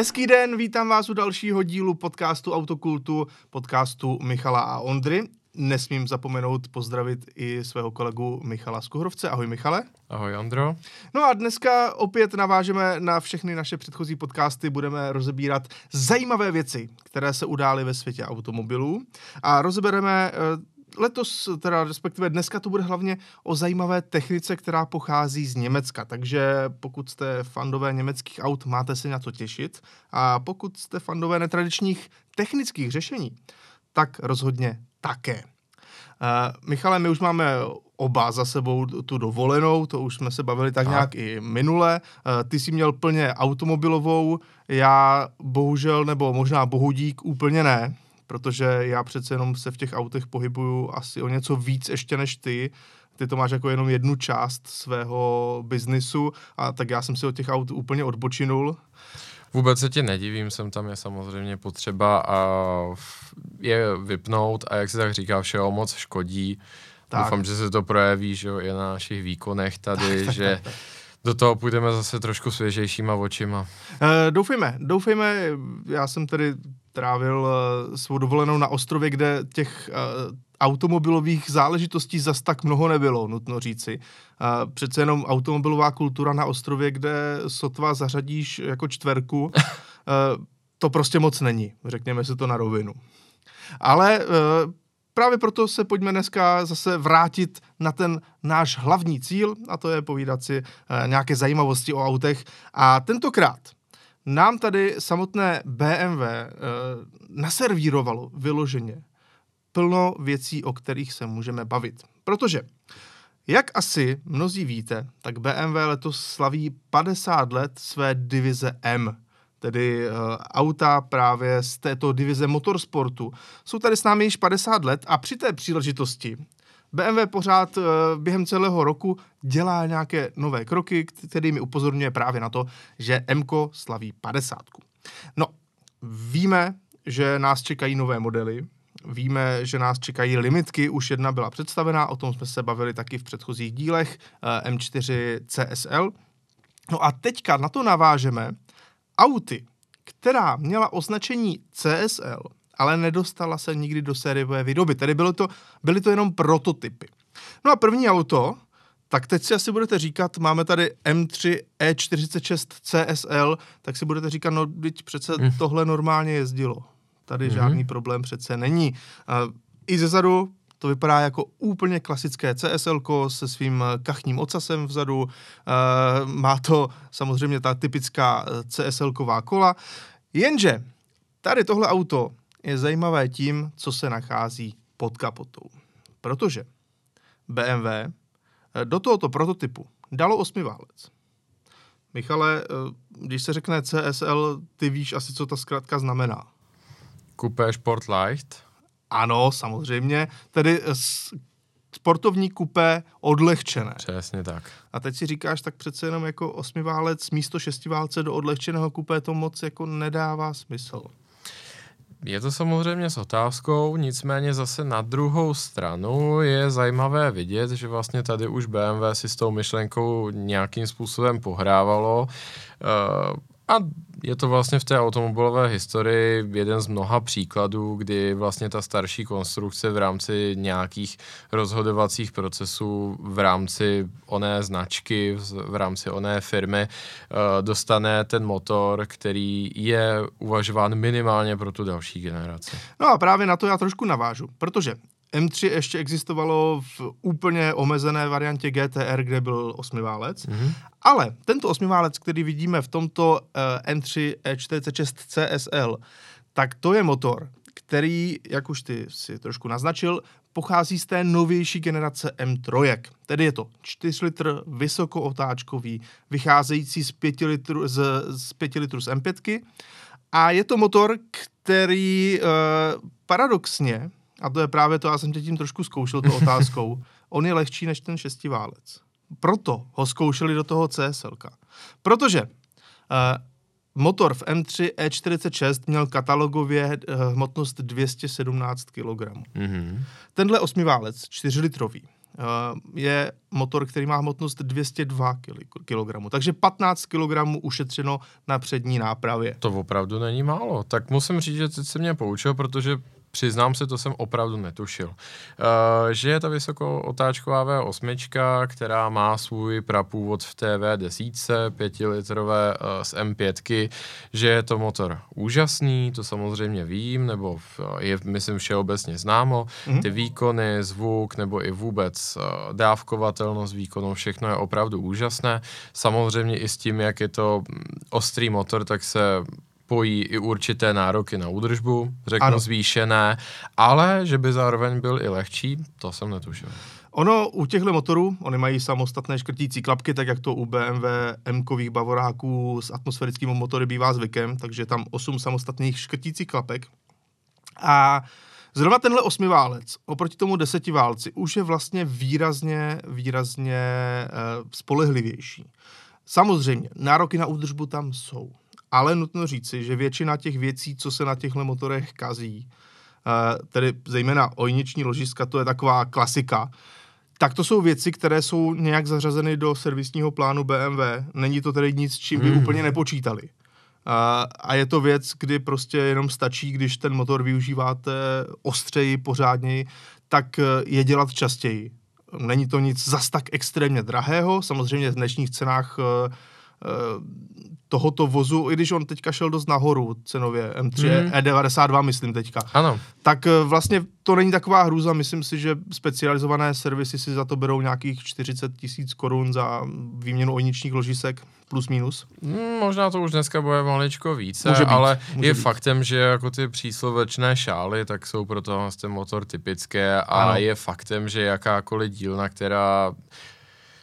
Hezký den, vítám vás u dalšího dílu podcastu Autokultu, podcastu Michala a Ondry. Nesmím zapomenout pozdravit i svého kolegu Michala Skuhrovce. Ahoj Michale. Ahoj Ondro. No a dneska opět navážeme na všechny naše předchozí podcasty, budeme rozebírat zajímavé věci, které se udály ve světě automobilů a rozebereme eh, letos, teda respektive dneska to bude hlavně o zajímavé technice, která pochází z Německa, takže pokud jste fandové německých aut, máte se na to těšit a pokud jste fandové netradičních technických řešení, tak rozhodně také. Uh, Michale, my už máme oba za sebou tu dovolenou, to už jsme se bavili tak, tak. nějak i minule. Uh, ty jsi měl plně automobilovou, já bohužel, nebo možná bohudík úplně ne protože já přece jenom se v těch autech pohybuju asi o něco víc ještě než ty. Ty to máš jako jenom jednu část svého biznisu a tak já jsem si od těch aut úplně odbočinul. Vůbec se tě nedivím, jsem tam je samozřejmě potřeba a je vypnout a jak se tak říká, všeho moc škodí. Tak. Doufám, že se to projeví že i na našich výkonech tady, tak, že tak, tak, tak. do toho půjdeme zase trošku svěžejšíma očima. Uh, doufejme, doufejme, já jsem tedy trávil uh, svou dovolenou na ostrově, kde těch uh, automobilových záležitostí zas tak mnoho nebylo, nutno říci. Uh, přece jenom automobilová kultura na ostrově, kde sotva zařadíš jako čtverku, to prostě moc není, řekněme si to na rovinu. Ale právě proto se pojďme dneska zase vrátit na ten náš hlavní cíl, a to je povídat si nějaké zajímavosti o autech. A tentokrát nám tady samotné BMW eh, naservírovalo vyloženě plno věcí, o kterých se můžeme bavit. Protože, jak asi mnozí víte, tak BMW letos slaví 50 let své divize M, tedy uh, auta právě z této divize motorsportu. Jsou tady s námi již 50 let a při té příležitosti BMW pořád uh, během celého roku dělá nějaké nové kroky, kterými upozorňuje právě na to, že MKO slaví 50. No, víme, že nás čekají nové modely, Víme, že nás čekají limitky, už jedna byla představená, o tom jsme se bavili taky v předchozích dílech, uh, M4 CSL. No a teďka na to navážeme auty, která měla označení CSL, ale nedostala se nikdy do sériové výroby. Tedy bylo to, byly to jenom prototypy. No a první auto, tak teď si asi budete říkat, máme tady M3 E46 CSL, tak si budete říkat, no teď přece mm. tohle normálně jezdilo. Tady mm-hmm. žádný problém přece není. Uh, I zezadu to vypadá jako úplně klasické CSL se svým kachním ocasem vzadu. Uh, má to samozřejmě ta typická CSL kola. Jenže tady tohle auto je zajímavé tím, co se nachází pod kapotou. Protože BMW eh, do tohoto prototypu dalo osmiválec. Michale, eh, když se řekne CSL, ty víš asi, co ta zkrátka znamená. Coupé Sport Light. Ano, samozřejmě. Tedy eh, sportovní kupé odlehčené. Přesně tak. A teď si říkáš, tak přece jenom jako osmiválec místo šestiválce do odlehčeného kupé to moc jako nedává smysl. Je to samozřejmě s otázkou, nicméně zase na druhou stranu je zajímavé vidět, že vlastně tady už BMW si s tou myšlenkou nějakým způsobem pohrávalo. Uh, a je to vlastně v té automobilové historii jeden z mnoha příkladů, kdy vlastně ta starší konstrukce v rámci nějakých rozhodovacích procesů, v rámci oné značky, v rámci oné firmy uh, dostane ten motor, který je uvažován minimálně pro tu další generaci. No a právě na to já trošku navážu, protože M3 ještě existovalo v úplně omezené variantě GTR, kde byl osmiválec, mm-hmm. ale tento osmiválec, který vidíme v tomto uh, M3 E46 CSL, tak to je motor, který, jak už ty si trošku naznačil, pochází z té novější generace M3. Tedy je to 4 litr vysokootáčkový, vycházející z 5 litrů z, z 5 litrů z M5. A je to motor, který uh, paradoxně a to je právě to, já jsem tě tím trošku zkoušel tou otázkou, on je lehčí než ten šestiválec. Proto ho zkoušeli do toho CSL. Protože uh, motor v M3 E46 měl katalogově uh, hmotnost 217 kg. Mm-hmm. Tenhle osmiválec, 4 litrový, je motor, který má hmotnost 202 kg. Takže 15 kg ušetřeno na přední nápravě. To opravdu není málo. Tak musím říct, že teď se mě poučil, protože Přiznám se, to jsem opravdu netušil. Uh, že je ta vysokootáčková V8, která má svůj prapůvod v TV desítce, pětilitrové uh, z M5, že je to motor úžasný, to samozřejmě vím, nebo v, je, myslím, všeobecně známo. Mm-hmm. Ty výkony, zvuk, nebo i vůbec uh, dávkovatelnost výkonu, všechno je opravdu úžasné. Samozřejmě i s tím, jak je to mm, ostrý motor, tak se pojí i určité nároky na údržbu, řeknu ano. zvýšené, ale že by zároveň byl i lehčí, to jsem netušil. Ono u těchto motorů, oni mají samostatné škrtící klapky, tak jak to u BMW M-kových bavoráků s atmosférickými motory bývá zvykem, takže tam 8 samostatných škrtících klapek. A zrovna tenhle osmiválec oproti tomu desetiválci už je vlastně výrazně, výrazně e, spolehlivější. Samozřejmě, nároky na údržbu tam jsou. Ale nutno říci, že většina těch věcí, co se na těchto motorech kazí, eh, tedy zejména ojniční ložiska, to je taková klasika, tak to jsou věci, které jsou nějak zařazeny do servisního plánu BMW. Není to tedy nic, s čím by hmm. úplně nepočítali. A, a je to věc, kdy prostě jenom stačí, když ten motor využíváte ostřeji, pořádněji, tak eh, je dělat častěji. Není to nic zas tak extrémně drahého, samozřejmě v dnešních cenách uh, tohoto vozu, i když on teďka šel dost nahoru cenově, M3 hmm. E92 myslím teďka. Ano. Tak eh, vlastně to není taková hrůza, myslím si, že specializované servisy si za to berou nějakých 40 tisíc korun za výměnu ojničních ložisek, plus minus. Hmm, možná to už dneska bude maličko více, může být, ale může je být. faktem, že jako ty příslovečné šály, tak jsou pro ten motor typické a ano. je faktem, že jakákoliv dílna, která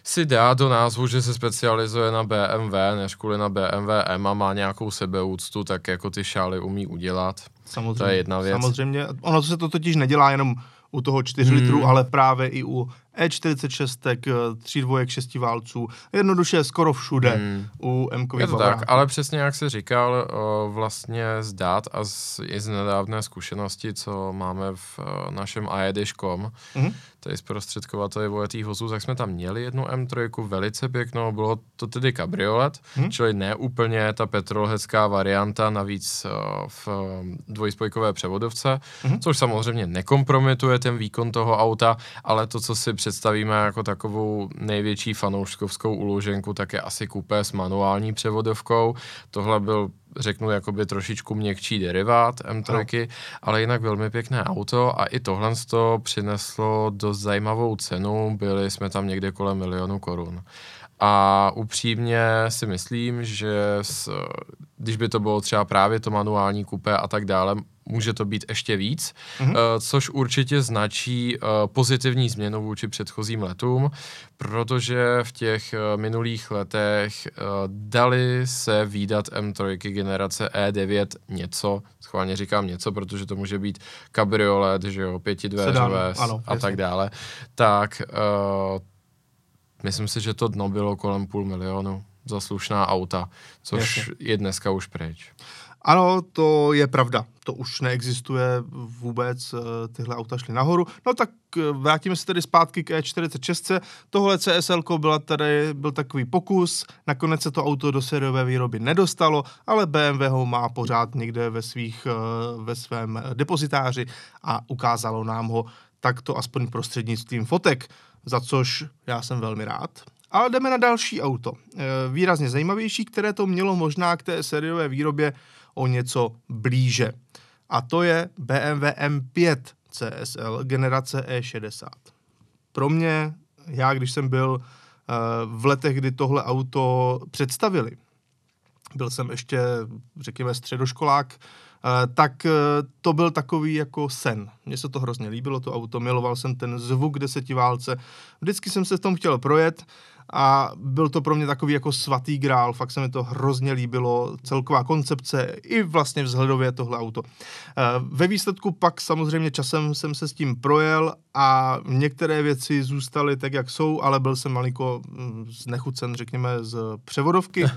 si dá do názvu, že se specializuje na BMW, než kvůli na BMW M a má nějakou sebeúctu, tak jako ty šály umí udělat. Samozřejmě, to je jedna věc. Samozřejmě, ono se to totiž nedělá jenom u toho 4 hmm. litru, ale právě i u E46, 3 dvojek, 6 válců, jednoduše skoro všude hmm. u m Je to tak, ale přesně jak se říkal, vlastně zdát a z, i z nedávné zkušenosti, co máme v našem aedish.com, hmm tady zprostředkovateli vojetých vozů, tak jsme tam měli jednu M3, velice pěknou, bylo to tedy kabriolet, hmm. čili ne úplně ta petrolhecká varianta, navíc v dvojspojkové převodovce, hmm. což samozřejmě nekompromituje ten výkon toho auta, ale to, co si představíme jako takovou největší fanouškovskou uloženku, tak je asi kupé s manuální převodovkou. Tohle byl řeknu, jakoby trošičku měkčí derivát M3, no. ale jinak velmi pěkné auto a i tohle to přineslo dost zajímavou cenu, byli jsme tam někde kolem milionu korun. A upřímně si myslím, že s, když by to bylo třeba právě to manuální kupé a tak dále, může to být ještě víc, mm-hmm. uh, což určitě značí uh, pozitivní změnu vůči předchozím letům, protože v těch uh, minulých letech uh, dali se výdat M3 generace E9 něco, schválně říkám něco, protože to může být kabriolet, že jo, pětidveřové a tak dále, tak uh, myslím si, že to dno bylo kolem půl milionu za slušná auta, což jasně. je dneska už pryč. Ano, to je pravda. To už neexistuje vůbec, eh, tyhle auta šly nahoru. No tak eh, vrátíme se tedy zpátky k E46. Tohle CSL byla tady, byl takový pokus, nakonec se to auto do sériové výroby nedostalo, ale BMW ho má pořád někde ve, svých, eh, ve svém depozitáři a ukázalo nám ho takto aspoň prostřednictvím fotek, za což já jsem velmi rád. Ale jdeme na další auto, výrazně zajímavější, které to mělo možná k té sériové výrobě o něco blíže. A to je BMW M5 CSL generace E60. Pro mě, já když jsem byl uh, v letech, kdy tohle auto představili, byl jsem ještě, řekněme, středoškolák, uh, tak uh, to byl takový jako sen. Mně se to hrozně líbilo, to auto, miloval jsem ten zvuk desetiválce, vždycky jsem se v tom chtěl projet, a byl to pro mě takový jako svatý grál, fakt se mi to hrozně líbilo, celková koncepce i vlastně vzhledově tohle auto. Eh, ve výsledku pak samozřejmě časem jsem se s tím projel a některé věci zůstaly tak, jak jsou, ale byl jsem malinko hm, znechucen, řekněme, z převodovky. Uh,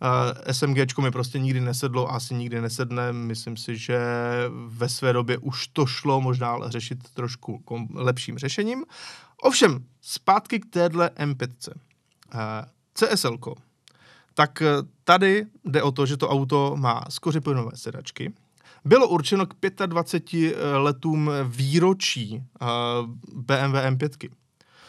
eh, SMG mi prostě nikdy nesedlo, asi nikdy nesedne. Myslím si, že ve své době už to šlo možná řešit trošku kom- lepším řešením. Ovšem, zpátky k téhle M5. CSL. Tak eh, tady jde o to, že to auto má skořiplnové sedačky. Bylo určeno k 25 eh, letům výročí eh, BMW M5.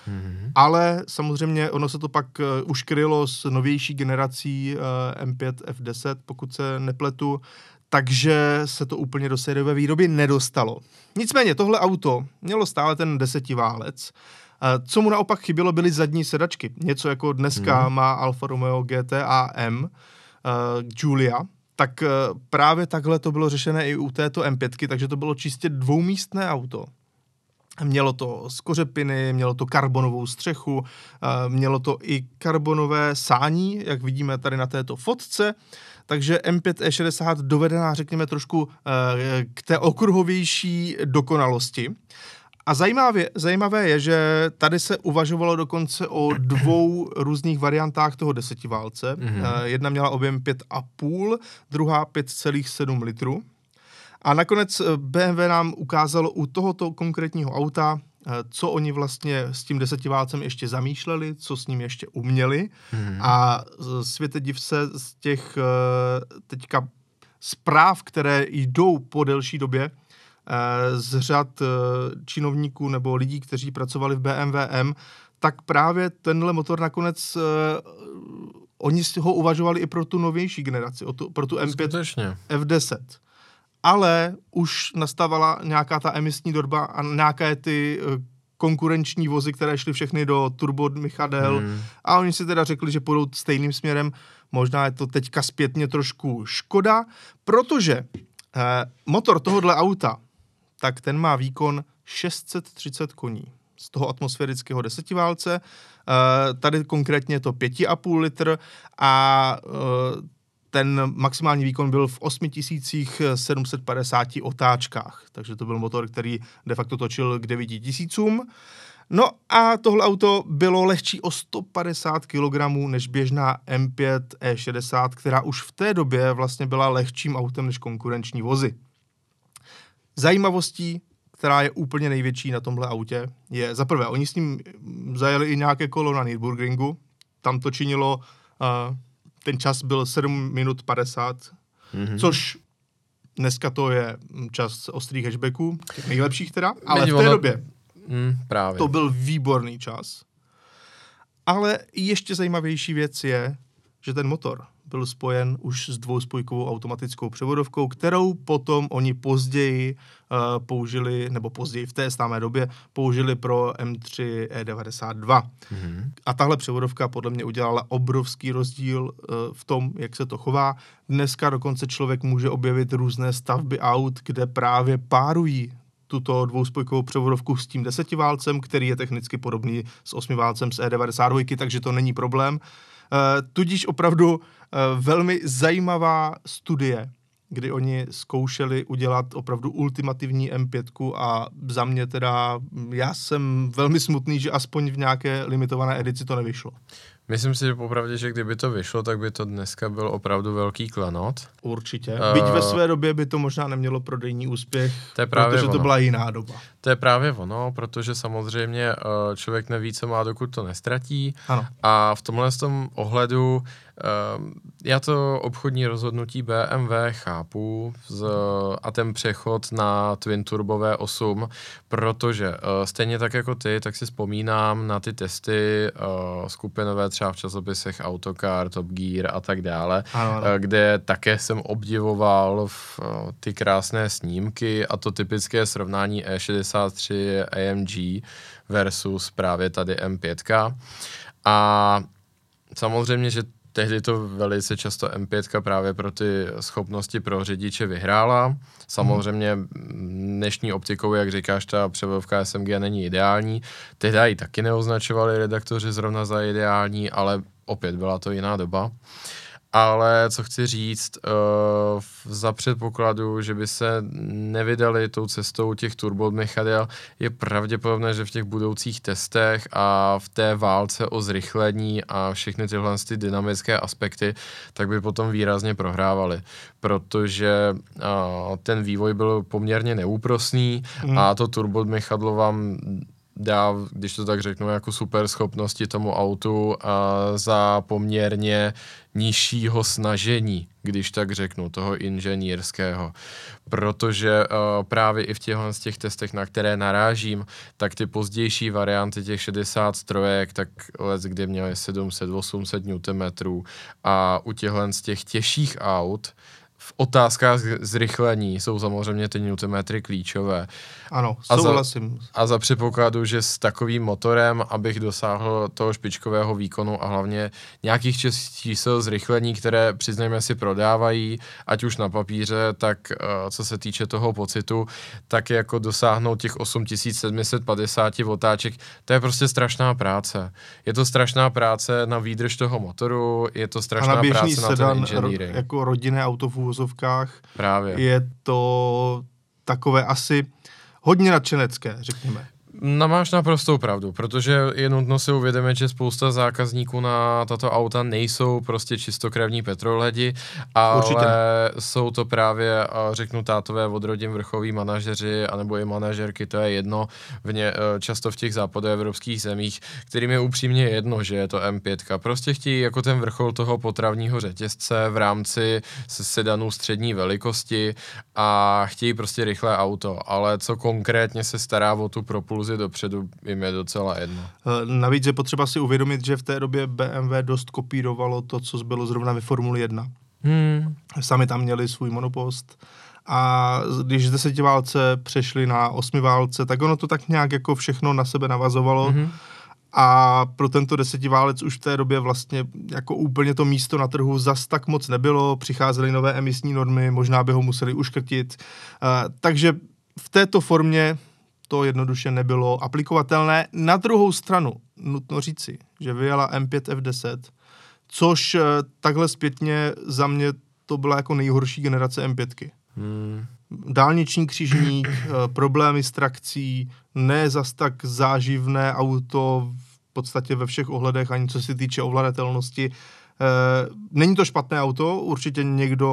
Mm-hmm. Ale samozřejmě ono se to pak už krylo s novější generací M5 F10, pokud se nepletu, takže se to úplně do sériové výroby nedostalo. Nicméně tohle auto mělo stále ten desetiválec, co mu naopak chybělo, byly zadní sedačky. Něco jako dneska hmm. má Alfa Romeo GT M uh, Julia, tak uh, právě takhle to bylo řešené i u této M5, takže to bylo čistě dvoumístné auto. Mělo to skořepiny, mělo to karbonovou střechu, uh, mělo to i karbonové sání, jak vidíme tady na této fotce, takže M5 E60 dovedená, řekněme, trošku k té okruhovější dokonalosti. A zajímavé, zajímavé je, že tady se uvažovalo dokonce o dvou různých variantách toho desetiválce. Mm-hmm. Jedna měla objem 5,5, druhá 5,7 litrů. A nakonec eh, BMW nám ukázalo u tohoto konkrétního auta, eh, co oni vlastně s tím desetiválcem ještě zamýšleli, co s ním ještě uměli. Mm-hmm. A světe div se z těch teďka zpráv, které jdou po delší době, z řad eh, činovníků nebo lidí, kteří pracovali v BMWM, tak právě tenhle motor nakonec uh, oni si ho uvažovali i pro tu novější generaci, tu, pro tu M5 Skutečně. F10. Ale už nastavala nějaká ta emisní dorba a nějaké ty konkurenční vozy, které šly všechny do turbo Michadel hmm. a oni si teda řekli, že půjdou stejným směrem. Možná je to teďka zpětně trošku škoda, protože uh, motor tohohle auta tak ten má výkon 630 koní z toho atmosférického desetiválce. Uh, tady konkrétně je to 5,5 litr a uh, ten maximální výkon byl v 8750 otáčkách, takže to byl motor, který de facto točil k 9000. No a tohle auto bylo lehčí o 150 kg než běžná M5 E60, která už v té době vlastně byla lehčím autem než konkurenční vozy. Zajímavostí, která je úplně největší na tomhle autě, je za prvé, oni s ním zajeli i nějaké kolo na Nürburgringu, tam to činilo, uh, ten čas byl 7 minut 50, mm-hmm. což dneska to je čas ostrých hatchbacků, nejlepších teda, ale v té ono... době mm, právě. to byl výborný čas. Ale ještě zajímavější věc je, že ten motor byl spojen už s dvouspojkovou automatickou převodovkou, kterou potom oni později uh, použili, nebo později v té známé době použili pro M3 E92. Mm-hmm. A tahle převodovka podle mě udělala obrovský rozdíl uh, v tom, jak se to chová. Dneska dokonce člověk může objevit různé stavby aut, kde právě párují tuto dvouspojkovou převodovku s tím desetiválcem, který je technicky podobný s osmiválcem z E92, takže to není problém. Eh, tudíž opravdu velmi zajímavá studie, kdy oni zkoušeli udělat opravdu ultimativní M5 a za mě teda, já jsem velmi smutný, že aspoň v nějaké limitované edici to nevyšlo. Myslím si, že popravdě, že kdyby to vyšlo, tak by to dneska byl opravdu velký klanot. Určitě. Uh, Byť ve své době by to možná nemělo prodejní úspěch, to je právě protože ono. to byla jiná doba. To je právě ono, protože samozřejmě uh, člověk neví, co má, dokud to nestratí. Ano. A v tomhle tom ohledu uh, já to obchodní rozhodnutí BMW chápu z, a ten přechod na Twin Turbo V8, protože uh, stejně tak jako ty, tak si vzpomínám na ty testy uh, skupinové třeba v časopisech Autocar, Top Gear a tak dále, ano, ano. Uh, kde také jsem obdivoval v, uh, ty krásné snímky a to typické srovnání E63 AMG versus právě tady M5. A samozřejmě, že tehdy to velice často M5 právě pro ty schopnosti pro řidiče vyhrála. Samozřejmě dnešní optikou, jak říkáš, ta převodovka SMG není ideální. Tehdy ji taky neoznačovali redaktoři zrovna za ideální, ale opět byla to jiná doba ale co chci říct, uh, za předpokladu, že by se nevydali tou cestou těch turbomechadel, je pravděpodobné, že v těch budoucích testech a v té válce o zrychlení a všechny tyhle ty dynamické aspekty, tak by potom výrazně prohrávali, protože uh, ten vývoj byl poměrně neúprosný mm. a to turbomechadlo vám dá, když to tak řeknu, jako super schopnosti tomu autu a za poměrně nižšího snažení, když tak řeknu, toho inženýrského. Protože uh, právě i v těchto z těch testech, na které narážím, tak ty pozdější varianty těch 60 trojek, tak let, kdy měly 700-800 Nm a u těchto z těch těžších aut, v otázkách zrychlení jsou samozřejmě ty newtonmetry klíčové. Ano, souhlasím. A za, a za předpokladu, že s takovým motorem, abych dosáhl toho špičkového výkonu a hlavně nějakých čísel zrychlení, které přiznejme si prodávají, ať už na papíře, tak uh, co se týče toho pocitu, tak jako dosáhnout těch 8750 otáček, to je prostě strašná práce. Je to strašná práce na výdrž toho motoru, je to strašná a na práce na ten engineering. Ro, jako rodinné auto v úvozovkách. Právě. Je to takové asi hodně nadšenecké, řekněme. No máš naprostou pravdu, protože je nutno si uvědomit, že spousta zákazníků na tato auta nejsou prostě čistokrevní petroledi, ale Určitě. jsou to právě, řeknu tátové od rodin vrchoví manažeři, anebo i manažerky, to je jedno, v ně, e, často v těch západoevropských zemích, kterým je upřímně jedno, že je to M5. Prostě chtějí jako ten vrchol toho potravního řetězce v rámci sedanů střední velikosti a chtějí prostě rychlé auto, ale co konkrétně se stará o tu propulzi impulzy dopředu jim je docela jedno. Eh, navíc je potřeba si uvědomit, že v té době BMW dost kopírovalo to, co bylo zrovna ve Formuli 1. Hmm. Sami tam měli svůj monopost a když z deseti válce přešli na osmi válce, tak ono to tak nějak jako všechno na sebe navazovalo. Hmm. A pro tento desetiválec už v té době vlastně jako úplně to místo na trhu zas tak moc nebylo, přicházely nové emisní normy, možná by ho museli uškrtit. Uh, takže v této formě to jednoduše nebylo aplikovatelné. Na druhou stranu nutno říci, že vyjela M5 F10, což eh, takhle zpětně za mě to byla jako nejhorší generace M5. Hmm. Dálniční křižník, eh, problémy s trakcí, ne zas tak záživné auto v podstatě ve všech ohledech, ani co se týče ovladatelnosti. Eh, není to špatné auto, určitě někdo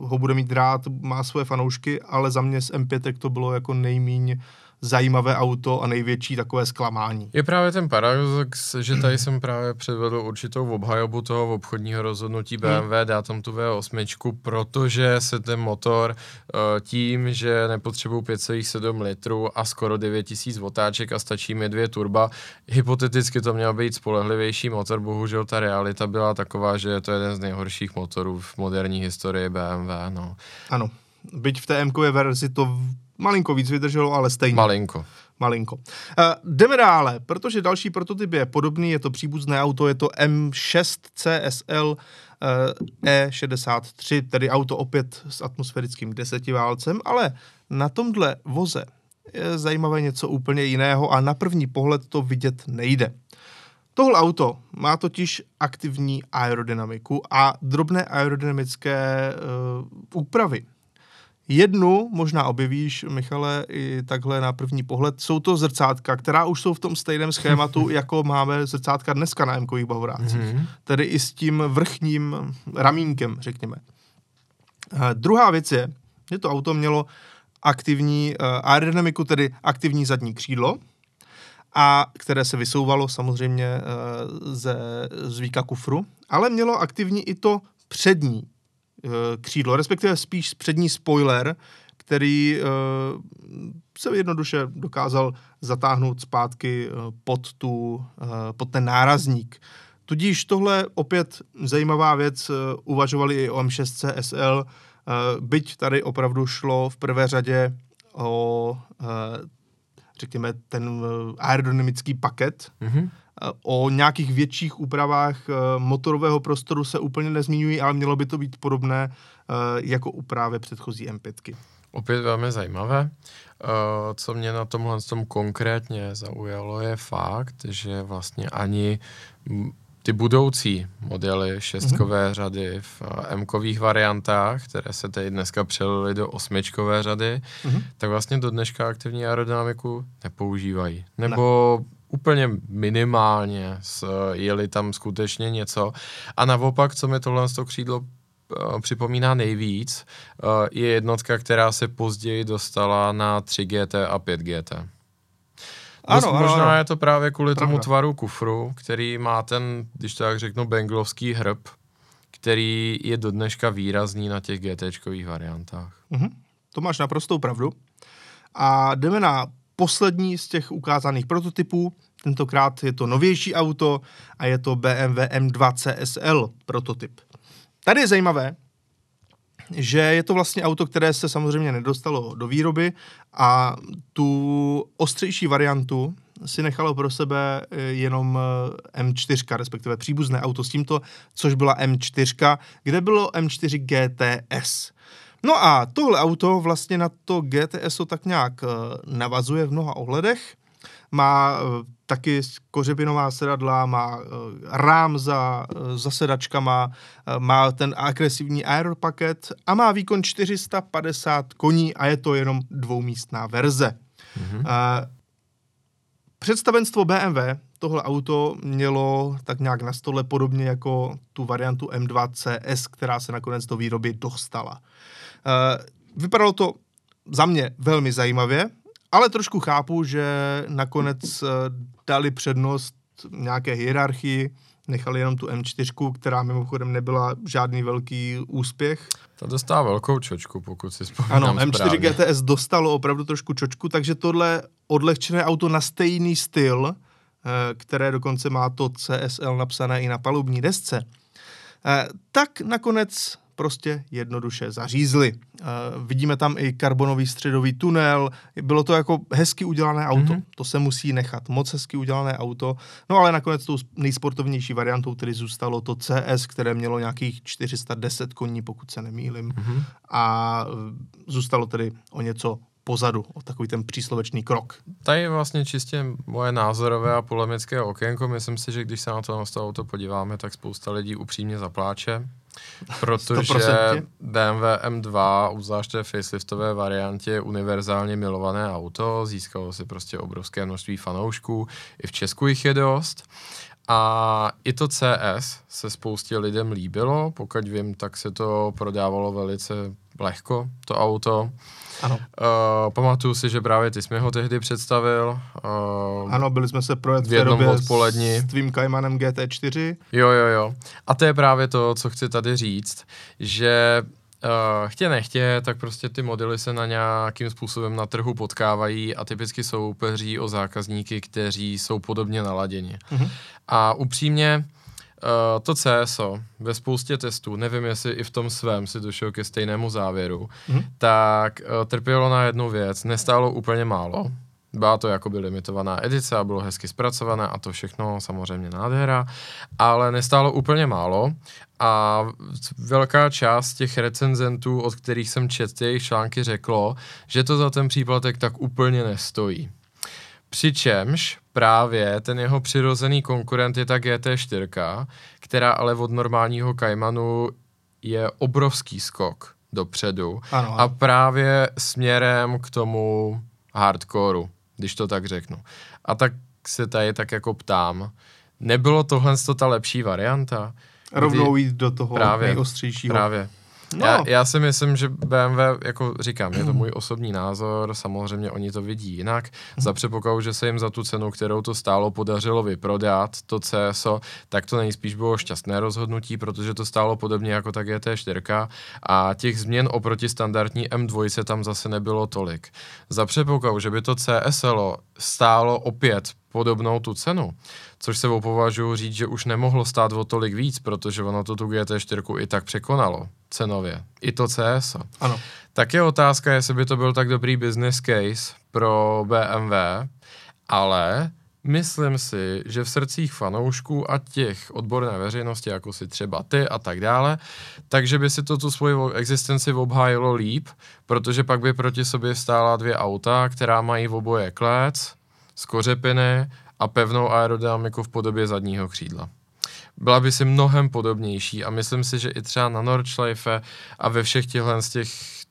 ho bude mít rád, má svoje fanoušky, ale za mě z M5 to bylo jako nejmíň zajímavé auto a největší takové zklamání. Je právě ten paradox, že tady jsem právě předvedl určitou obhajobu toho obchodního rozhodnutí BMW, hmm. dát tam tu V8, protože se ten motor uh, tím, že nepotřebují 5,7 litrů a skoro 9000 otáček a stačí mi dvě turba, hypoteticky to měl být spolehlivější motor, bohužel ta realita byla taková, že je to jeden z nejhorších motorů v moderní historii BMW. No. Ano, byť v té m verzi to malinko víc vydrželo, ale stejně. Malinko. Malinko. Uh, jdeme dále, protože další prototyp je podobný, je to příbuzné auto, je to M6 CSL uh, E63, tedy auto opět s atmosférickým desetiválcem, ale na tomhle voze je zajímavé něco úplně jiného a na první pohled to vidět nejde. Tohle auto má totiž aktivní aerodynamiku a drobné aerodynamické uh, úpravy. Jednu možná objevíš, Michale, i takhle na první pohled. Jsou to zrcátka, která už jsou v tom stejném schématu, jako máme zrcátka dneska na M-kových bavorácích. Mm-hmm. Tedy i s tím vrchním ramínkem, řekněme. Uh, druhá věc je, že to auto mělo aktivní uh, aerodynamiku, tedy aktivní zadní křídlo, a které se vysouvalo samozřejmě uh, ze zvíka kufru, ale mělo aktivní i to přední Eh, křídlo, respektive spíš přední spoiler, který uh, se jednoduše dokázal zatáhnout zpátky uh, pod, tu, pod ten nárazník. Tudíž tohle opět zajímavá věc, uvažovali i o M6 SL, uh, byť tady opravdu šlo v prvé řadě o, řekněme, ten aerodynamický paket, mm-hmm O nějakých větších úpravách eh, motorového prostoru se úplně nezmiňují, ale mělo by to být podobné eh, jako u právě předchozí M5. Opět velmi zajímavé. Eh, co mě na tomhle tom konkrétně zaujalo, je fakt, že vlastně ani ty budoucí modely šestkové mm-hmm. řady v M-kových variantách, které se tady dneska přelily do osmičkové řady, mm-hmm. tak vlastně do dneška aktivní aerodynamiku nepoužívají. Nebo ne úplně minimálně, je-li tam skutečně něco. A naopak, co mi tohle z toho křídlo uh, připomíná nejvíc, uh, je jednotka, která se později dostala na 3GT a 5GT. Ano, Možná ano, ano. je to právě kvůli Pravda. tomu tvaru kufru, který má ten, když to tak řeknu, benglovský hrb, který je do dneška výrazný na těch GTčkových variantách. Mhm. To máš naprostou pravdu. A jdeme na poslední z těch ukázaných prototypů. Tentokrát je to novější auto a je to BMW M2 CSL prototyp. Tady je zajímavé, že je to vlastně auto, které se samozřejmě nedostalo do výroby a tu ostřejší variantu si nechalo pro sebe eh, jenom eh, M4, respektive příbuzné auto s tímto, což byla M4, kde bylo M4 GTS. No a tohle auto vlastně na to GTS tak nějak eh, navazuje v mnoha ohledech. Má eh, taky kořepinová sedadla, má eh, rám za, za sedačkama, má ten agresivní aeropaket a má výkon 450 koní a je to jenom dvoumístná verze. Mm-hmm. Představenstvo BMW tohle auto mělo tak nějak na stole podobně jako tu variantu M2 CS, která se nakonec do výroby dostala. Vypadalo to za mě velmi zajímavě, ale trošku chápu, že nakonec eh, dali přednost nějaké hierarchii, nechali jenom tu M4, která mimochodem nebyla žádný velký úspěch. Ta dostává velkou čočku, pokud si vzpomínám Ano, M4 správně. GTS dostalo opravdu trošku čočku, takže tohle odlehčené auto na stejný styl, eh, které dokonce má to CSL napsané i na palubní desce, eh, tak nakonec prostě jednoduše zařízli. Eh, Vidíme tam i karbonový středový tunel, bylo to jako hezky udělané auto, Mhm. mm-hmm. to se musí nechat, moc hezky udělané auto, no ale nakonec tou nejsportovnější variantou tedy zůstalo to CS, které mělo nějakých 410 koní, pokud se nemýlim, Mhm. a eh, zůstalo tedy o něco pozadu, o takový ten příslovečný krok. Tady je vlastně čistě moje názorové a polemické okénko. Myslím si, že když se na to, na to auto podíváme, tak spousta lidí upřímně zapláče. Protože 100%. BMW M2, obzvlášť té faceliftové variantě, je univerzálně milované auto, získalo si prostě obrovské množství fanoušků, i v Česku jich je dost. A i to CS se spoustě lidem líbilo, pokud vím, tak se to prodávalo velice lehko, to auto. Ano. Uh, pamatuju si, že právě ty jsi mi ho tehdy představil. Uh, Ano, byli jsme se projet V v jednom době odpoledni. s tvým Caymanem GT4. Jo, jo, jo. A to je právě to, co chci tady říct, že uh, chtě nechtě, tak prostě ty modely se na nějakým způsobem na trhu potkávají a typicky soupeří o zákazníky, kteří jsou podobně naladěni. Mhm. A upřímně, Uh, to CSO ve spoustě testů, nevím jestli i v tom svém si došel ke stejnému závěru, Mhm. tak uh, trpělo na jednu věc, nestálo úplně málo, byla to jakoby limitovaná edice a bylo hezky zpracované a to všechno samozřejmě nádhera, ale nestálo úplně málo a velká část těch recenzentů, od kterých jsem četl jejich články, řeklo, že to za ten příplatek tak úplně nestojí. Přičemž právě ten jeho přirozený konkurent je ta GT4, která ale od normálního Caymanu je obrovský skok dopředu. Ano, A právě směrem k tomu hardcoreu, když to tak řeknu. A tak se tady tak jako ptám, nebylo tohle ta lepší varianta? rovnou jít do toho Právě, nejostřejšího. Právě. No. Já, já si myslím, že BMW, jako říkám, je to můj osobní názor, samozřejmě oni to vidí jinak. Za předpokladu, že se jim za tu cenu, kterou to stálo, podařilo vyprodat to CSO, tak to nejspíš bylo šťastné rozhodnutí, protože to stálo podobně jako ta GT4 a těch změn oproti standardní M2 tam zase nebylo tolik. Za předpokladu, že by to CSL stálo opět podobnou tu cenu, což se považuji říct, že už nemohlo stát o tolik víc, protože ono to tu GT4 i tak překonalo cenově. I to CS. Ano. Tak je otázka, jestli by to byl tak dobrý business case pro BMW, ale myslím si, že v srdcích fanoušků a těch odborné veřejnosti, jako si třeba ty a tak dále, takže by si to tu svoji existenci obhájilo líp, protože pak by proti sobě stála dvě auta, která mají v oboje klec, z kořepiny a pevnou aerodynamiku v podobě zadního křídla. Byla by si mnohem podobnější a myslím si, že i třeba na Nordschleife a ve všech těchhle z těch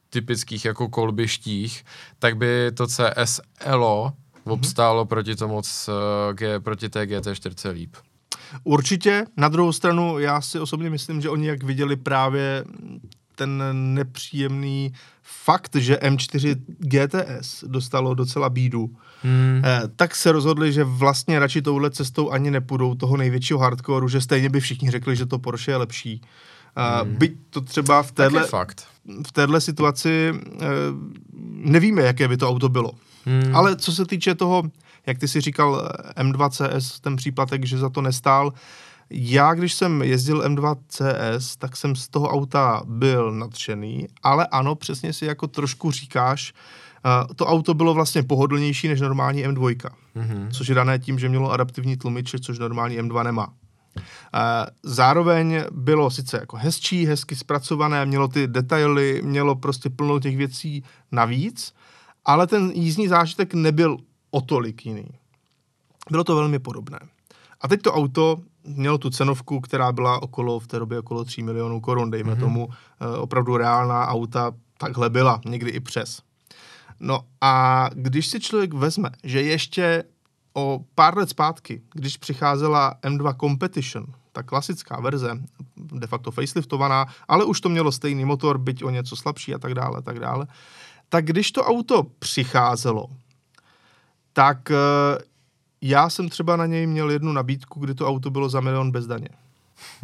typických jako kolbištích, tak by to CSLO obstálo proti tomu, c- G, proti té GT4 líp. Určitě. Na druhou stranu, já si osobně myslím, že oni jak viděli právě ten nepříjemný fakt, že M4 GTS dostalo docela bídu, hmm. eh, tak se rozhodli, že vlastně radši touhle cestou ani nepůjdou toho největšího hardcoreu, že stejně by všichni řekli, že to Porsche je lepší. Eh, hmm. Byť to třeba v téhle, v téhle situaci eh, nevíme, jaké by to auto bylo. Hmm. Ale co se týče toho, jak ty si říkal, M2 CS, ten příplatek, že za to nestál, já, když jsem jezdil M2 CS, tak jsem z toho auta byl nadšený, ale ano, přesně si jako trošku říkáš, uh, to auto bylo vlastně pohodlnější než normální M2, mm-hmm. což je dané tím, že mělo adaptivní tlumiče, což normální M2 nemá. Uh, zároveň bylo sice jako hezčí, hezky zpracované, mělo ty detaily, mělo prostě plno těch věcí navíc, ale ten jízdní zážitek nebyl o tolik jiný. Bylo to velmi podobné. A teď to auto mělo tu cenovku, která byla okolo, v té době okolo 3 milionů korun, dejme mm-hmm. tomu, e, opravdu reálná auta takhle byla, někdy i přes. No a když si člověk vezme, že ještě o pár let zpátky, když přicházela M2 Competition, ta klasická verze, de facto faceliftovaná, ale už to mělo stejný motor, byť o něco slabší a tak dále, tak dále, tak když to auto přicházelo, tak e, já jsem třeba na něj měl jednu nabídku, kdy to auto bylo za milion bez daně.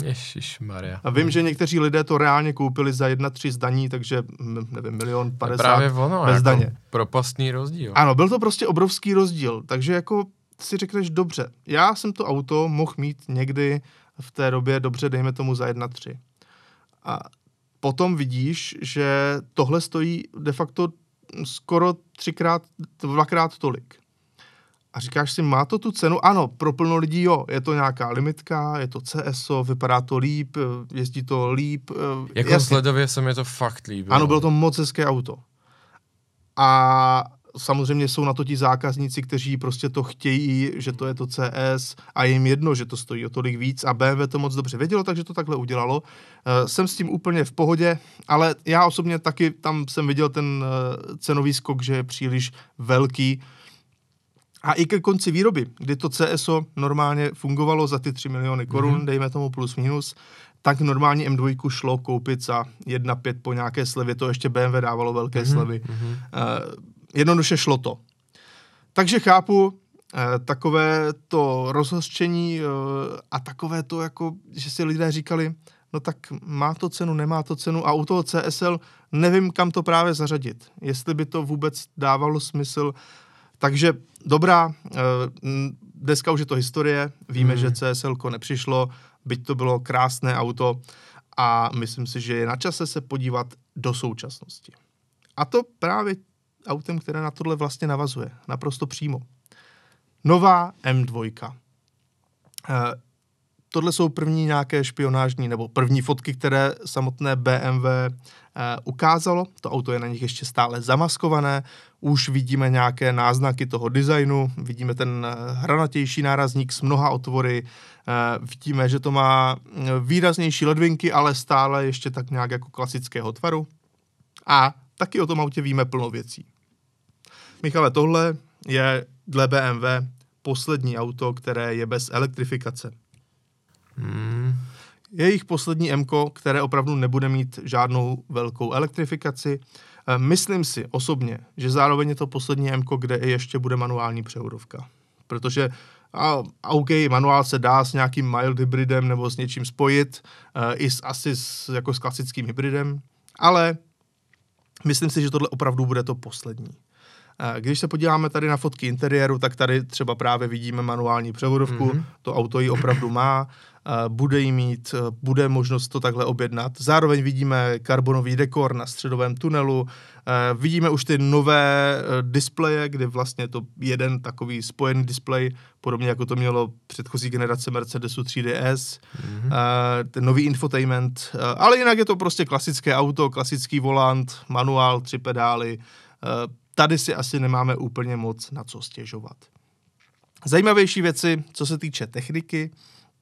Ježíš Maria. A vím, že někteří lidé to reálně koupili za jedna tři zdaní, takže nevím, milion padesát právě ono, bez jako daně. propastný rozdíl. Ano, byl to prostě obrovský rozdíl, takže jako si řekneš dobře, já jsem to auto mohl mít někdy v té době dobře, dejme tomu za jedna tři. A potom vidíš, že tohle stojí de facto skoro třikrát, dvakrát tolik a říkáš si, má to tu cenu? Ano, pro plno lidí jo, je to nějaká limitka, je to CSO, vypadá to líp, jezdí to líp. Eh, jako jasně. vzhledově se mi to fakt líbí. Ano, bylo to moc hezké auto. A samozřejmě jsou na to ti zákazníci, kteří prostě to chtějí, že to je to CS a jim jedno, že to stojí o tolik víc a BMW to moc dobře vědělo, takže to takhle udělalo. Uh, jsem s tím úplně v pohodě, ale já osobně taky tam jsem viděl ten cenový skok, že je příliš velký. A i ke konci výroby, kdy to CSO normálně fungovalo za ty 3 miliony korun, mm-hmm. dejme tomu plus minus, tak normálně M2 šlo koupit za 1,5 po nějaké slevě, to ještě BMW dávalo velké mm-hmm. slevy. Mm-hmm. Uh, jednoduše šlo to. Takže chápu uh, takové to rozhořčení uh, a takové to, jako, že si lidé říkali, no tak má to cenu, nemá to cenu a u toho CSL nevím, kam to právě zařadit. Jestli by to vůbec dávalo smysl, takže dobrá, eh, dneska už je to historie, víme, mm. že CSL nepřišlo, byť to bylo krásné auto a myslím si, že je na čase se podívat do současnosti. A to právě autem, které na tohle vlastně navazuje, naprosto přímo. Nová M2. Eh, tohle jsou první nějaké špionážní nebo první fotky, které samotné BMW ukázalo. To auto je na nich ještě stále zamaskované. Už vidíme nějaké náznaky toho designu, vidíme ten eh, hranatější nárazník s mnoha otvory, eh, vidíme, že to má eh, výraznější ledvinky, ale stále ještě tak nějak jako klasického tvaru. A taky o tom autě víme plno věcí. Michale, tohle je dle BMW poslední auto, které je bez elektrifikace. Hmm. Je jich poslední M, které opravdu nebude mít žádnou velkou elektrifikaci. Eh, myslím si osobně, že zároveň je to poslední M, kde ještě bude manuální převodovka. Protože a, OK, manuál se dá s nějakým mild hybridem nebo s něčím spojit, uh, i s, asi s, jako s klasickým hybridem, ale myslím si, že tohle opravdu bude to poslední. Když se podíváme tady na fotky interiéru, tak tady třeba právě vidíme manuální převodovku, mm-hmm. to auto ji opravdu má, bude jí mít, bude možnost to takhle objednat. Zároveň vidíme karbonový dekor na středovém tunelu, vidíme už ty nové e, displeje, kde vlastně to jeden takový spojený displej, podobně jako to mělo předchozí generace Mercedesu 3DS, mm-hmm. ten nový infotainment, e, ale jinak je to prostě klasické auto, klasický volant, manuál, tři pedály. Tady si asi nemáme úplně moc na co stěžovat. Zajímavější věci, co se týče techniky,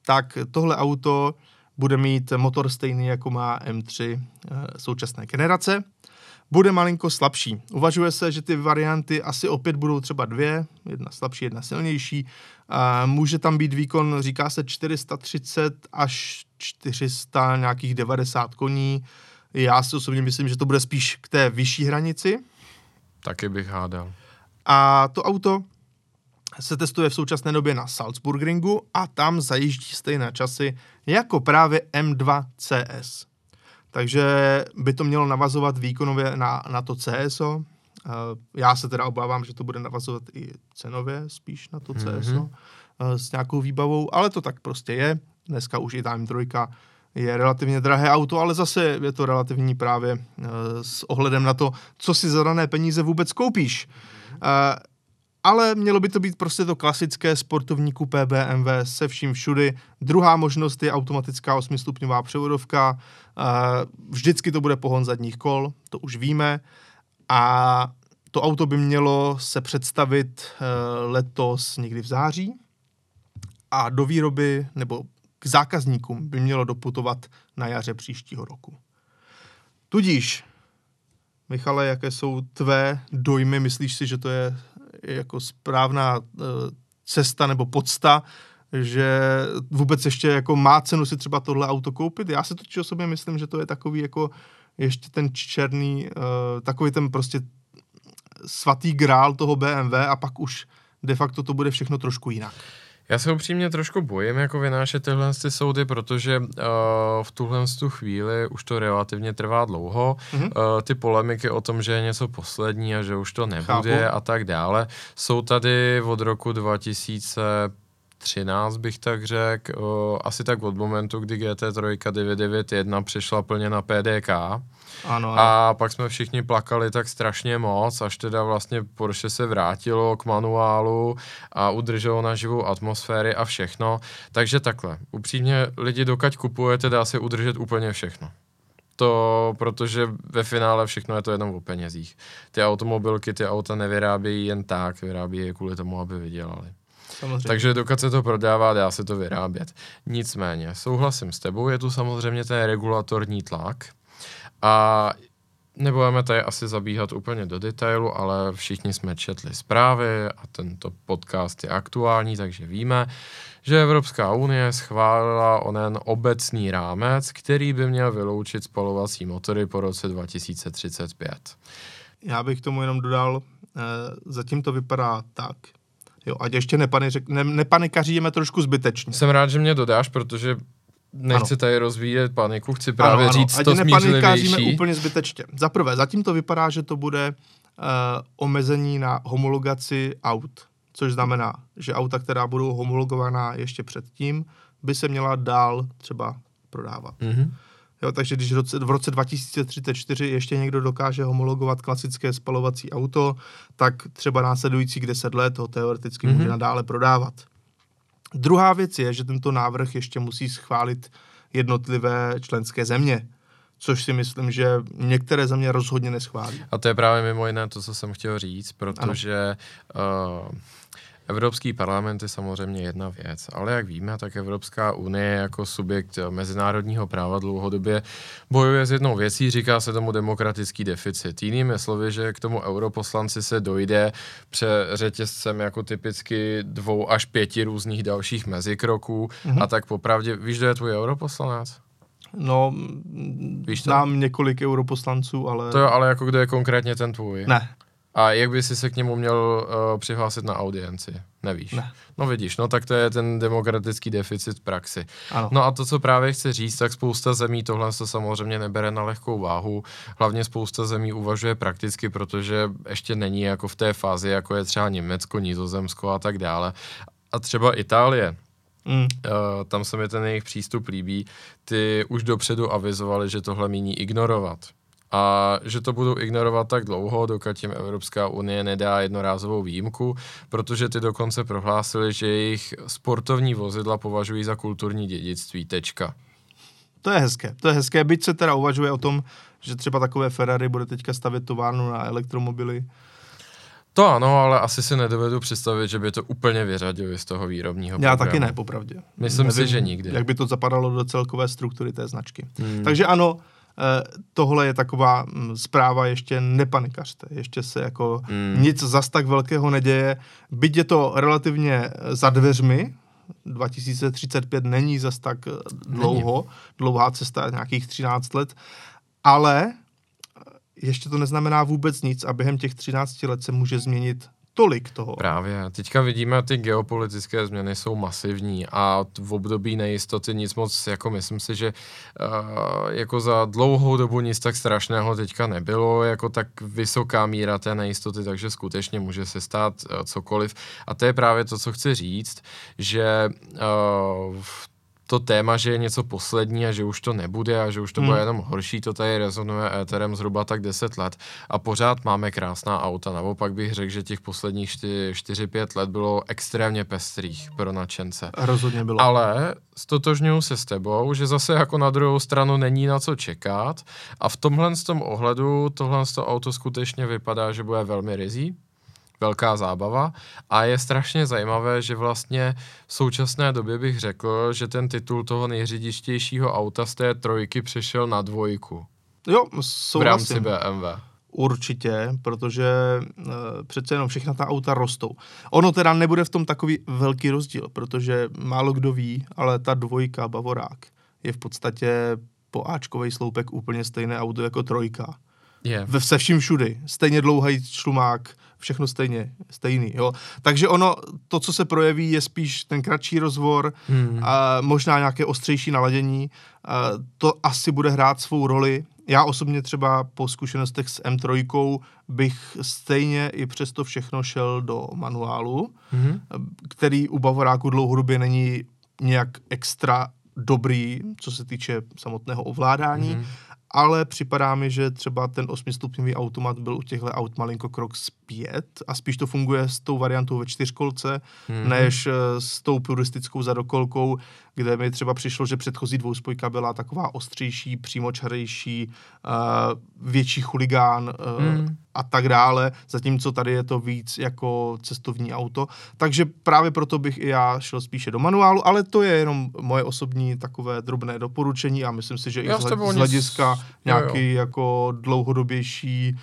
tak tohle auto bude mít motor stejný, jako má M3 eh, současné generace. Bude malinko slabší. Uvažuje se, že ty varianty asi opět budou třeba dvě, jedna slabší, jedna silnější. může tam být výkon, říká se 430 až 400, nějakých 90 koní. Já si osobně myslím, že to bude spíš k té vyšší hranici. Taky bych hádal. A to auto se testuje v současné době na Salzburgringu a tam zajíždí stejné časy jako právě M2 CS. Takže by to mělo navazovat výkonově na, na to CSO. Já se teda obávám, že to bude navazovat i cenově spíš na to CSO mm-hmm. s nějakou výbavou, ale to tak prostě je. Dneska už i Time 3 je relativně drahé auto, ale zase je to relativní právě s ohledem na to, co si za dané peníze vůbec koupíš ale mělo by to být prostě to klasické sportovní kupé BMW se vším všudy. Druhá možnost je automatická 8-stupňová převodovka. Vždycky to bude pohon zadních kol, to už víme. A to auto by mělo se představit eh, letos někdy v září a do výroby nebo k zákazníkům by mělo doputovat na jaře příštího roku. Tudíž, Michale, jaké jsou tvé dojmy? Myslíš si, že to je jako správná uh, cesta nebo podsta, že vůbec ještě jako má cenu si třeba tohle auto koupit. Já si totiž o sobě myslím, že to je takový jako ještě ten černý, uh, takový ten prostě svatý grál toho BMW a pak už de facto to bude všechno trošku jinak. Já se upřímně trošku bojím jako vynášet tyhle ty soudy, protože uh, v tuhle tu chvíli už to relativně trvá dlouho. Mm-hmm. Uh, ty polemiky o tom, že je něco poslední a že už to nebude Chápu. a tak dále, jsou tady od roku 2000 13 bych tak řekl, asi tak od momentu, kdy GT3 991 přešla plně na PDK. Ano, a pak jsme všichni plakali tak strašně moc, až teda vlastně Porsche se vrátilo k manuálu a udrželo na živou atmosféry a všechno. Takže takhle, upřímně lidi dokud kupujete, dá se udržet úplně všechno to, protože ve finále všechno je to jenom o penězích. Ty automobilky, ty auta nevyrábějí jen tak, vyrábějí je kvůli tomu, aby vydělali. Samozřejmě. Takže dokud se to prodává, dá se to vyrábět. Nicméně, souhlasím s tebou, je tu samozřejmě ten regulatorní tlak a Nebudeme tady asi zabíhat úplně do detailu, ale všichni jsme četli zprávy a tento podcast je aktuální, takže víme, že Evropská unie schválila onen obecný rámec, který by měl vyloučit spalovací motory po roce 2035. Já bych tomu jenom dodal, eh, zatím to vypadá tak, Jo, ať ještě nepani, ne, nepanikaříme trošku zbytečně. Jsem rád, že mě dodáš, protože nechci ano. tady rozvíjet paniku, chci právě ano, ano. říct ať to smířlivější. úplně zbytečně. Za prvé, zatím to vypadá, že to bude uh, omezení na homologaci aut, což znamená, že auta, která budou homologovaná ještě předtím, by se měla dál třeba prodávat. Mm-hmm. Jo, takže když v roce, v roce 2034 ještě někdo dokáže homologovat klasické spalovací auto, tak třeba následujících 10 let ho teoreticky mm-hmm. může nadále prodávat. Druhá věc je, že tento návrh ještě musí schválit jednotlivé členské země což si myslím, že některé země rozhodně neschválí. A to je právě mimo jiné to, co jsem chtěl říct, protože uh, Evropský parlament je samozřejmě jedna věc, ale jak víme, tak Evropská unie jako subjekt mezinárodního práva dlouhodobě bojuje s jednou věcí, říká se tomu demokratický deficit. Jinými slovy, že k tomu europoslanci se dojde řetězcem jako typicky dvou až pěti různých dalších mezikroků mm-hmm. a tak popravdě, víš, kdo je tvůj europoslanec? No, Víš to? znám několik europoslanců, ale... To jo, ale jako kdo je konkrétně ten tvůj? Ne. A jak by si se k němu měl uh, přihlásit na audienci? Nevíš. Ne. No vidíš, no tak to je ten demokratický deficit v praxi. Ano. No a to, co právě chci říct, tak spousta zemí tohle se samozřejmě nebere na lehkou váhu. Hlavně spousta zemí uvažuje prakticky, protože ještě není jako v té fázi, jako je třeba Německo, Nizozemsko a tak dále. A třeba Itálie, Mm. Uh, tam se mi ten jejich přístup líbí. Ty už dopředu avizovali, že tohle míní ignorovat a že to budou ignorovat tak dlouho, dokud jim Evropská unie nedá jednorázovou výjimku, protože ty dokonce prohlásili, že jejich sportovní vozidla považují za kulturní dědictví. Tečka. To je hezké, to je hezké, byť se teda uvažuje o tom, že třeba takové Ferrari bude teďka stavět továrnu na elektromobily. To ano, ale asi si nedovedu představit, že by to úplně vyřadili z toho výrobního Já taky ne, popravdě. Myslím Nevím, si, že nikdy. Jak by to zapadalo do celkové struktury té značky. Hmm. Takže ano, tohle je taková mm, zpráva, ještě nepanikařte, ještě se jako mm. nic zas tak velkého neděje, byť je to relativně eh, za dveřmi, 2035 není zas tak eh, dlouho, není. dlouhá cesta, nějakých 13 let, ale ještě to neznamená vůbec nic a během těch 13 let se může změnit tolik toho. Právě. Teďka vidíme, ty geopolitické změny jsou masivní a v období nejistoty nic moc, jako myslím si, že uh, jako za dlouhou dobu nic tak strašného teďka nebylo, jako tak vysoká míra té nejistoty, takže skutečně může se stát uh, cokoliv. A to je právě to, co chci říct, že uh, to téma, že je něco poslední a že už to nebude a že už to hmm. bude jenom horší, to tady rezonuje éterem zhruba tak 10 let a pořád máme krásná auta. Naopak bych řekl, že těch posledních 4-5 let bylo extrémně pestrých pro nadšence. Rozhodně bylo. Ale stotožňuju se s tebou, že zase jako na druhou stranu není na co čekat a v tomhle z tom ohledu tohle z to auto skutečně vypadá, že bude velmi rizí velká zábava a je strašně zajímavé, že vlastně v současné době bych řekl, že ten titul toho nejřidištějšího auta z té trojky přešel na dvojku. Jo, souhlasím. V rámci BMW. Určitě, protože uh, přece jenom všechna ta auta rostou. Ono teda nebude v tom takový velký rozdíl, protože málo kdo ví, ale ta dvojka Bavorák je v podstatě po Ačkovej sloupek úplně stejné auto jako trojka. Yeah. Ve se vším všudy. Stejně dlouhý šlumák, všechno stejně, stejný, jo. Takže ono, to, co se projeví, je spíš ten kratší rozvor, hmm. a možná nějaké ostřejší naladění. A to asi bude hrát svou roli. Já osobně třeba po zkušenostech s M3 bych stejně i přesto všechno šel do manuálu, hmm. který u Bavoráku dlouhodobě není nějak extra dobrý, co se týče samotného ovládání. Hmm ale připadá mi, že třeba ten osmistupňový automat byl u těchto aut malinko krok zpět a spíš to funguje s tou variantou ve čtyřkolce, hmm. než eh, s tou puristickou zadokolkou, kde mi třeba přišlo, že předchozí dvouspojka byla taková ostřejší, přímočarejší, uh, větší chuligán uh, hmm. A tak dále, zatímco tady je to víc jako cestovní auto. Takže právě proto bych i já šel spíše do manuálu, ale to je jenom moje osobní takové drobné doporučení a myslím si, že já i z hlediska nic... nějaký jo, jo. jako dlouhodobější uh,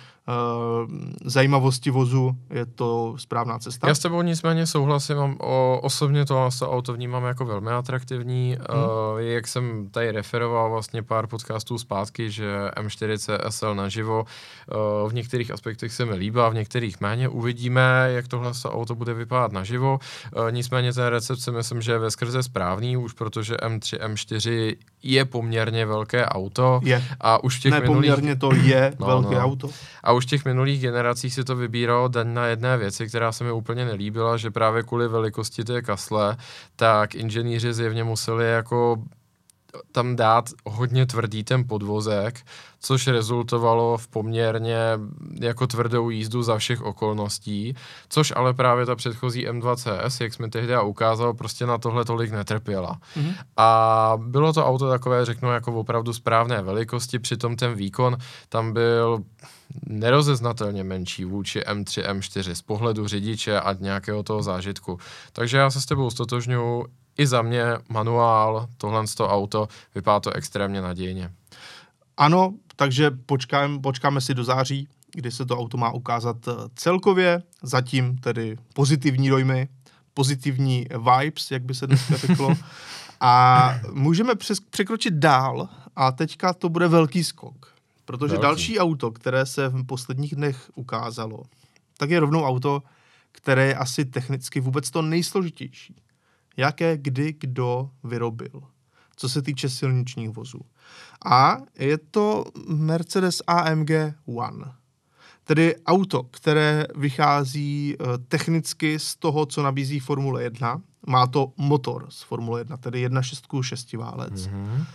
zajímavosti vozu je to správná cesta. Já s tebou nicméně souhlasím, o, osobně to, to auto vnímám jako velmi atraktivní. Hmm. Uh, jak jsem tady referoval vlastně pár podcastů zpátky, že M40 SL naživo uh, v některých aspektech se mi líbá, v některých méně. Uvidíme, jak tohle auto bude vypadat naživo. Uh, nicméně ten recept si myslím, že je ve skrze správný, už protože M3, M4 je poměrně velké auto. Je. A už v těch ne, minulých... poměrně to je no, velké no. auto. A už v těch minulých generacích si to vybíralo den na jedné věci, která se mi úplně nelíbila, že právě kvůli velikosti té kasle, tak inženýři zjevně museli jako tam dát hodně tvrdý ten podvozek, což rezultovalo v poměrně jako tvrdou jízdu za všech okolností, což ale právě ta předchozí M2CS, jak jsme tehdy ukázal, prostě na tohle tolik netrpěla. Mm-hmm. A bylo to auto takové, řeknu, jako opravdu správné velikosti, přitom ten výkon tam byl nerozeznatelně menší vůči M3, M4 z pohledu řidiče a nějakého toho zážitku. Takže já se s tebou stotožňuji, i za mě manuál, tohle z toho auto, vypadá to extrémně nadějně. Ano, takže počkáme, počkáme si do září, kdy se to auto má ukázat eh, celkově, zatím tedy pozitivní dojmy, pozitivní vibes, jak by se dneska řeklo. A můžeme přes, překročit dál a teďka to bude velký skok. Protože velký. další auto, které se v posledních dnech ukázalo, tak je rovnou auto, které je asi technicky vůbec to nejsložitější jaké kdy kdo vyrobil, co se týče silničních vozů. A je to Mercedes AMG One. Tedy auto, které vychází eh, technicky z toho, co nabízí Formule 1. Má to motor z Formule 1, tedy 1.6 šestiválec. Mm-hmm.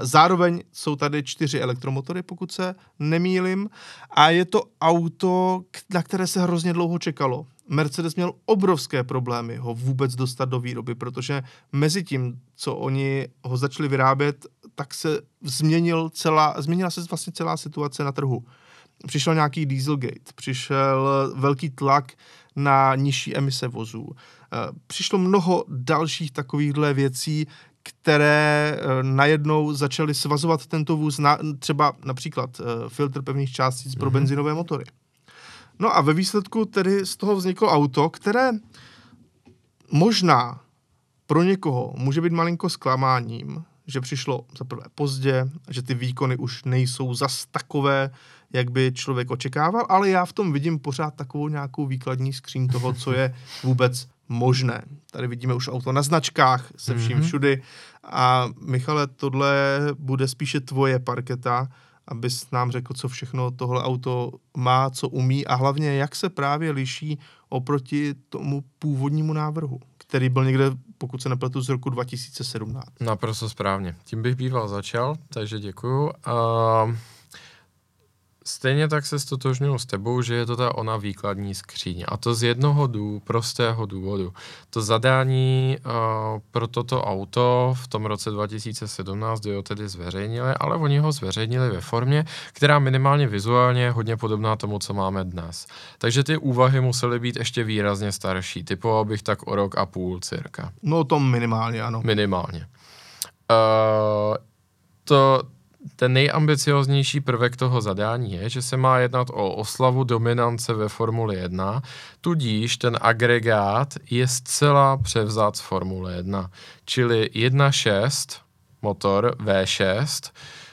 Zároveň jsou tady čtyři elektromotory, pokud se nemýlim. A je to auto, na které se hrozně dlouho čekalo. Mercedes měl obrovské problémy ho vůbec dostat do výroby, protože mezi tím, co oni ho začali vyrábět, tak se změnil celá, změnila se vlastně celá situace na trhu. Přišel nějaký Dieselgate, přišel velký tlak na nižší emise vozů. Eh, přišlo mnoho dalších takovýchhle věcí, které eh, najednou začaly svazovat tento vůz, na, třeba například eh, filtr pevných částic mm-hmm. pro mhm. benzinové motory. No a ve výsledku tedy z toho vzniklo auto, které možná pro někoho může být malinko zklamáním, že přišlo za prvé pozdě, že ty výkony už nejsou zas takové, jak by člověk očekával, ale já v tom vidím pořád takovou nějakou výkladní skříň toho, co je vůbec možné. Tady vidíme už auto na značkách, se vším mm-hmm. všudy. A Michale, tohle bude spíše tvoje parketa, abys nám řekl, co všechno tohle auto má, co umí a hlavně, jak se právě liší oproti tomu původnímu návrhu, který byl někde, pokud se nepletu, z roku 2017. Naprosto správně. Tím bych býval začal, takže děkuju. Uh... Stejně tak se stotožňuji s tebou, že je to ta ona výkladní skříň. A to z jednoho dů, prostého důvodu. To zadání uh, pro toto auto v tom roce 2017 ho tedy zveřejnili, ale oni ho zveřejnili ve formě, která minimálně vizuálně je hodně podobná tomu, co máme dnes. Takže ty úvahy musely být ještě výrazně starší. Typoval bych tak o rok a půl cirka. No to minimálně, ano. Minimálně. Uh, to, ten nejambicioznější prvek toho zadání je, že se má jednat o oslavu dominance ve Formuli 1, tudíž ten agregát je zcela převzat z Formule 1, čili 1.6 motor V6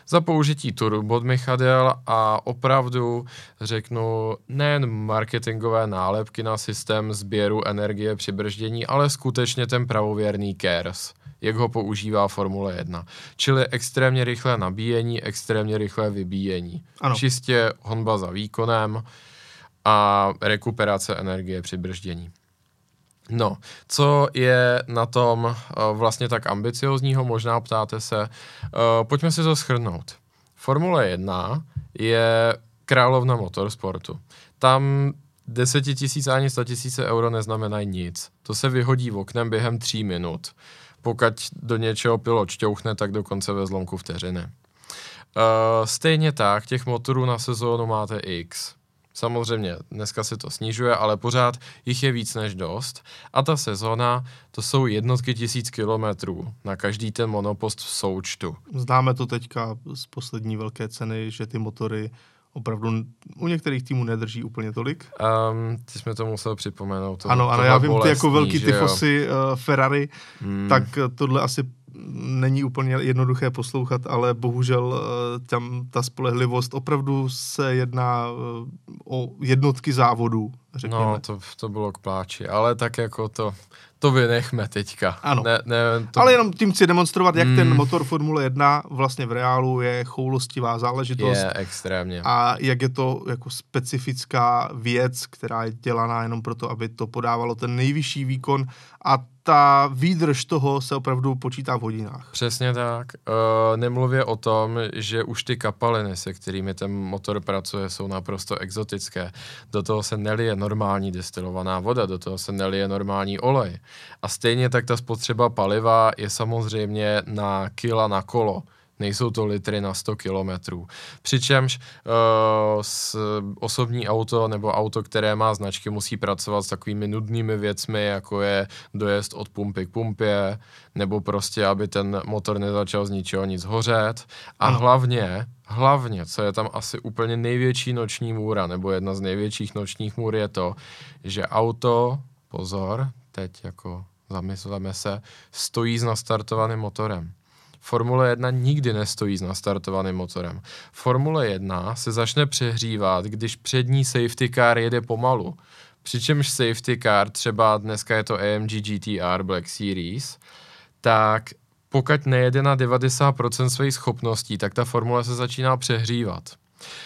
za použití turbodmychadel a opravdu řeknu nejen marketingové nálepky na systém sběru energie při brždění, ale skutečně ten pravověrný KERS jak ho používá Formule 1. Čili extrémně rychlé nabíjení, extrémně rychlé vybíjení. Ano. Čistě honba za výkonem a rekuperace energie při brždění. No, co je na tom uh, vlastně tak ambiciozního, možná ptáte se. Uh, pojďme si to schrnout. Formule 1 je královna motorsportu. Tam 10 tisíc ani 100 tisíce euro neznamenají nic. To se vyhodí v oknem během tří minut pokud do něčeho pilot šťouchne, tak dokonce ve zlomku vteřiny. Uh, stejně tak, těch motorů na sezónu máte X. Samozřejmě, dneska se to snižuje, ale pořád jich je víc než dost. A ta sezóna, to jsou jednotky tisíc kilometrů na každý ten monopost v součtu. Známe to teďka z poslední velké ceny, že ty motory opravdu u některých týmů nedrží úplně tolik. Um, ty jsme to musel připomenout. To, ano, ano, já vím, ty jako velký tyfosy uh, Ferrari, hmm. tak tohle asi není úplně jednoduché poslouchat, ale bohužel uh, tam ta spolehlivost opravdu se jedná uh, o jednotky závodů, řekněme. No, to, to bylo k pláči, ale tak jako to to vynechme teďka. Ano. Ne, ne, to... Ale jenom tím chci demonstrovat, jak mm. ten motor Formule 1 vlastně v reálu je choulostivá záležitost. Je, extrémně. A jak je to jako specifická věc, která je dělaná jenom proto, aby to podávalo ten nejvyšší výkon a ta výdrž toho se opravdu počítá v hodinách. Přesně tak. Uh, nemluvě o tom, že už ty kapaliny, se kterými ten motor pracuje, jsou naprosto exotické. Do toho se nelije normální destilovaná voda, do toho se nelije normální olej. A stejně tak ta spotřeba paliva je samozřejmě na kila na kolo nejsou to litry na 100 kilometrů. Přičemž uh, s, osobní auto nebo auto, které má značky, musí pracovat s takovými nudnými věcmi, jako je dojezd od pumpy k pumpě, nebo prostě, aby ten motor nezačal z ničeho nic hořet. A ano. hlavně, hlavně, co je tam asi úplně největší noční můra, nebo jedna z největších nočních můr je to, že auto, pozor, teď jako zamysleme se, stojí s nastartovaným motorem. Formule 1 nikdy nestojí s nastartovaným motorem. Formule 1 se začne přehřívat, když přední safety car jede pomalu. Přičemž safety car, třeba dneska je to AMG GTR Black Series, tak pokud nejede na 90% svých schopností, tak ta formule se začíná přehřívat.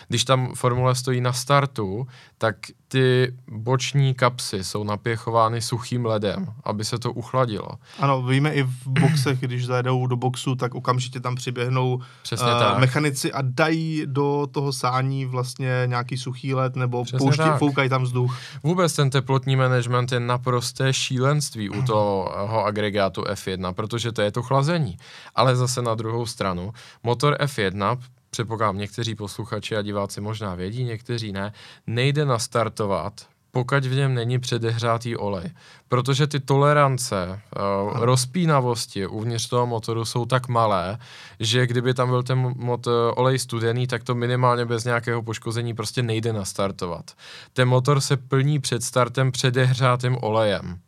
Když tam formule stojí na startu, tak ty boční kapsy jsou napěchovány suchým ledem, aby se to uchladilo. Ano, víme i v boxech, když zajedou do boxu, tak okamžitě tam přiběhnou Přesně uh, tak. mechanici a dají do toho sání vlastně nějaký suchý led nebo pouští, foukají tam vzduch. Vůbec ten teplotní management je naprosté šílenství u toho agregátu F1, protože to je to chlazení. Ale zase na druhou stranu, motor F1 předpokládám, někteří posluchači a diváci možná vědí, někteří ne, nejde nastartovat, pokud v něm není předehřátý olej. Protože ty tolerance, uh, rozpínavosti uvnitř toho motoru jsou tak malé, že kdyby tam byl ten motor, olej studený, tak to minimálně bez nějakého poškození prostě nejde nastartovat. Ten motor se plní před startem předehřátým olejem.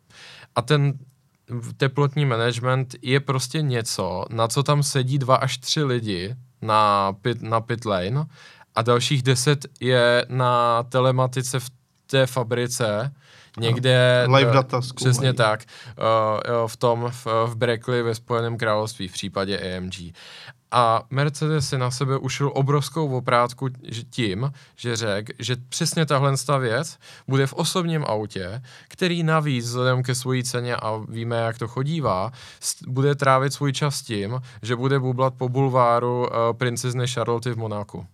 A ten teplotní management je prostě něco, na co tam sedí dva až tři lidi na pit, na pit lane a dalších deset je na telematice v té fabrice, někde... Live data zkoumají. Přesně tak. Uh, v tom, v, v Berkeley ve Spojeném království v případě AMG. A Mercedes si na sebe ušil obrovskou oprátku tím, že řekl, že přesně tahle věc bude v osobním autě, který navíc vzhledem ke své ceně a víme, jak to chodívá, bude trávit svůj čas tím, že bude bublat po bulváru uh, princezny Charlotte v Monaku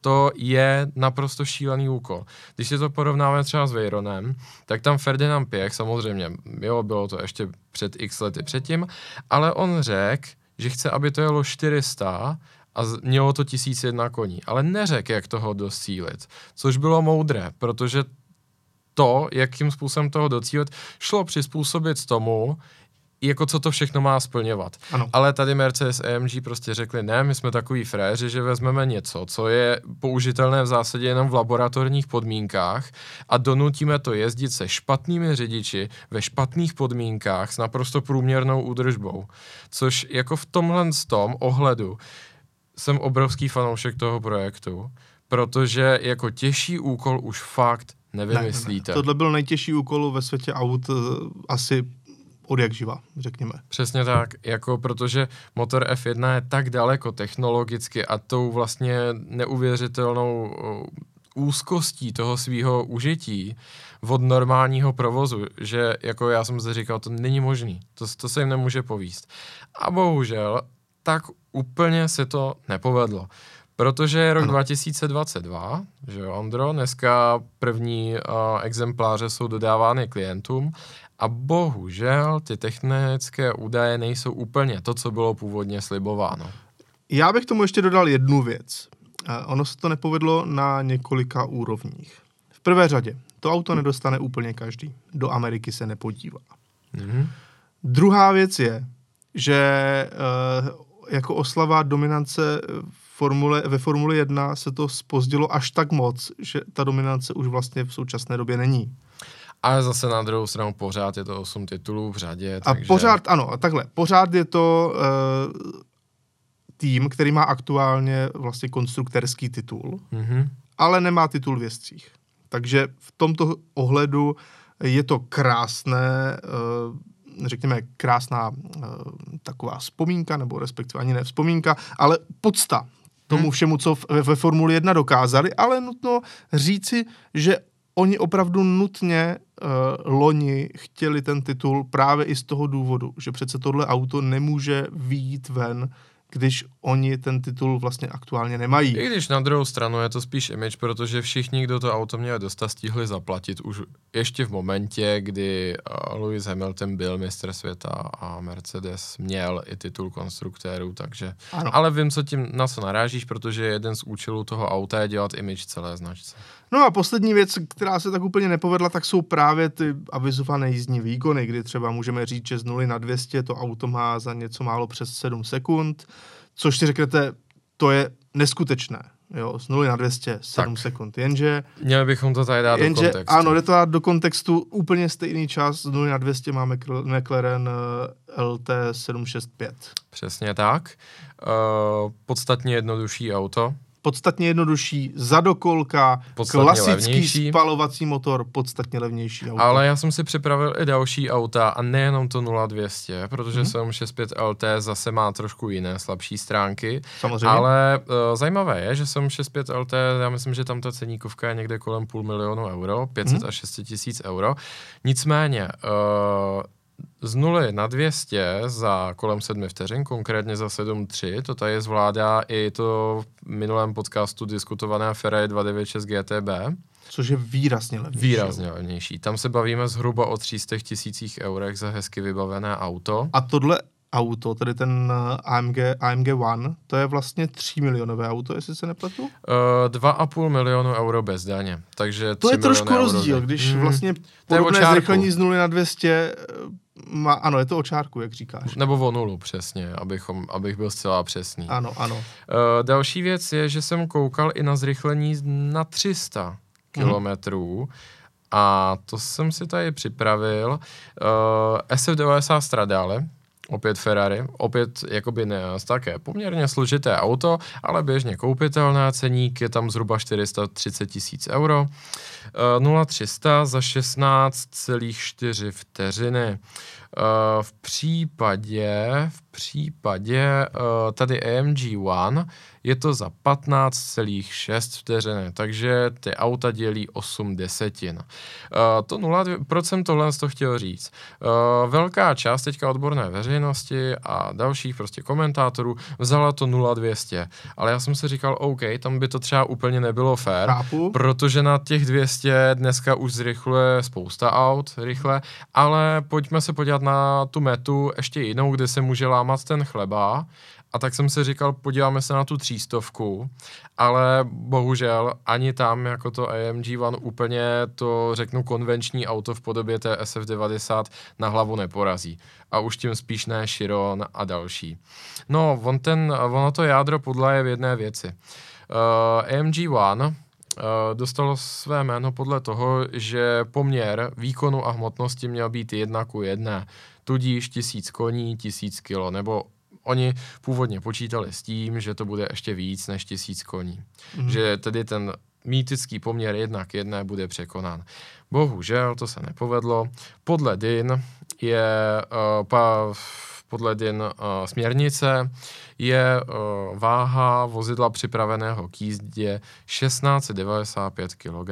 to je naprosto šílený úkol. Když si to porovnáme třeba s Veyronem, tak tam Ferdinand Pěch, samozřejmě, jo, bylo to ještě před x lety předtím, ale on řekl, že chce, aby to jelo 400 a mělo to 1001 koní, ale neřekl, jak toho docílit, což bylo moudré, protože to, jakým způsobem toho docílit, šlo přizpůsobit tomu, jako co to všechno má splňovat. Ano. Ale tady Mercedes AMG prostě řekli, ne, my jsme takový fréři, že vezmeme něco, co je použitelné v zásadě jenom v laboratorních podmínkách a donutíme to jezdit se špatnými řidiči ve špatných podmínkách s naprosto průměrnou údržbou. Což jako v tomhle tom ohledu jsem obrovský fanoušek toho projektu, protože jako těžší úkol už fakt nevymyslíte. Ne, ne. Tohle byl nejtěžší úkol ve světě aut uh, asi od jak živa, řekněme. Přesně tak, jako protože motor F1 je tak daleko technologicky a tou vlastně neuvěřitelnou úzkostí toho svého užití od normálního provozu, že jako já jsem zde říkal, to není možný, to, to se jim nemůže povíst. A bohužel, tak úplně se to nepovedlo. Protože je rok ano. 2022, že jo, Andro, dneska první uh, exempláře jsou dodávány klientům a bohužel ty technické údaje nejsou úplně to, co bylo původně slibováno. Já bych tomu ještě dodal jednu věc. Ono se to nepovedlo na několika úrovních. V prvé řadě, to auto nedostane úplně každý. Do Ameriky se nepodívá. Mm-hmm. Druhá věc je, že e, jako oslava dominance formule, ve Formule 1 se to spozdilo až tak moc, že ta dominance už vlastně v současné době není. Ale zase na druhou stranu pořád je to 8 titulů v řadě. A takže... pořád, ano, takhle, pořád je to uh, tým, který má aktuálně vlastně konstruktorský titul, mm-hmm. ale nemá titul v jezdcích. Takže v tomto ohledu je to krásné, uh, řekněme, krásná uh, taková vzpomínka, nebo respektive ani ne vzpomínka, ale podsta tomu hmm. všemu, co v, ve Formuli 1 dokázali, ale nutno říci, že oni opravdu nutně uh, loni chtěli ten titul právě i z toho důvodu, že přece tohle auto nemůže výjít ven když oni ten titul vlastně aktuálně nemají. I když na druhou stranu je to spíš image, protože všichni, kdo to auto měli dostat, stihli zaplatit už ještě v momentě, kdy uh, Lewis Hamilton byl mistr světa a Mercedes měl i titul konstruktérů, takže... Ano. Ale vím, co tím, na co narážíš, protože jeden z účelů toho auta je dělat image celé značce. No a poslední věc, která se tak úplně nepovedla, tak jsou právě ty avizované jízdní výkony, kdy třeba můžeme říct, že z 0 na 200 to auto má za něco málo přes 7 sekund, což si řeknete, to je neskutečné. Jo, z 0 na 200, 7 tak. sekund, jenže... Měli bychom to tady dát jenže, do kontextu. Ano, jde to dát do kontextu úplně stejný čas, z 0 na 200 máme McLaren eh, LT 765. Přesně tak. Uh, podstatně jednodušší auto, podstatně jednodušší, zadokolka, podstatně klasický levnější. spalovací motor, podstatně levnější auto. Ale já jsem si připravil i další auta a nejenom to 0200, protože hmm. 765 LT zase má trošku jiné slabší stránky. Samozřejmě. Ale uh, zajímavé je, že 765 LT, já myslím, že tam ta ceníkovka je někde kolem půl milionu euro, 500 hmm. až 600 tisíc euro. Nicméně, uh, z 0 na 200 za kolem 7 vteřin, konkrétně za 7.3, to tady zvládá i to v minulém podcastu diskutované Ferrari 296 GTB. Což je výrazně levnější. Výrazně levnější. Tam se bavíme zhruba o 300 tisících eurech za hezky vybavené auto. A tohle auto, tedy ten eh, AMG, AMG One, to je vlastně 3 milionové auto, jestli se nepletu? Uh, eh, 2,5 milionu euro bez daně, takže To je trošku rozdíl, když hmm. vlastně podobné zrychlení z 0 na 200 má, ano, je to o čárku, jak říkáš. Nebo o nulu, přesně, abychom, abych byl zcela přesný. Ano, ano. Uh, další věc je, že jsem koukal i na zrychlení na 300 kilometrů. A to jsem si tady připravil. Uh, SF90 Stradale, opět Ferrari, opět jakoby ne, také poměrně složité auto, ale běžně koupitelné, ceník je tam zhruba 430 tisíc euro, 0300 za 16,4 vteřiny. V případě, v případě tady AMG One je to za 15,6 vteřiny, takže ty auta dělí 8 desetin. To 0% tohle to chtěl říct. Velká část teďka odborné veřejnosti a dalších prostě komentátorů vzala to 0,200, ale já jsem si říkal, OK, tam by to třeba úplně nebylo fér, Chápu. protože na těch 200 dneska už zrychluje spousta aut rychle, ale pojďme se podívat na tu metu ještě jinou, kde se může lámat ten chleba a tak jsem si říkal, podíváme se na tu třístovku, ale bohužel ani tam jako to AMG One úplně to řeknu konvenční auto v podobě té SF90 na hlavu neporazí. A už tím spíš ne Chiron a další. No, on ten, ono to jádro podle je v jedné věci. Uh, AMG One dostalo své jméno podle toho, že poměr výkonu a hmotnosti měl být jedna ku jedné. Tudíž tisíc koní, tisíc kilo, nebo oni původně počítali s tím, že to bude ještě víc než tisíc koní. Mm. Že tedy ten mýtický poměr jednak k jedné bude překonán. Bohužel to se nepovedlo. Podle DIN je uh, pa, podle DIN uh, směrnice je uh, váha vozidla připraveného k jízdě 1695 kg.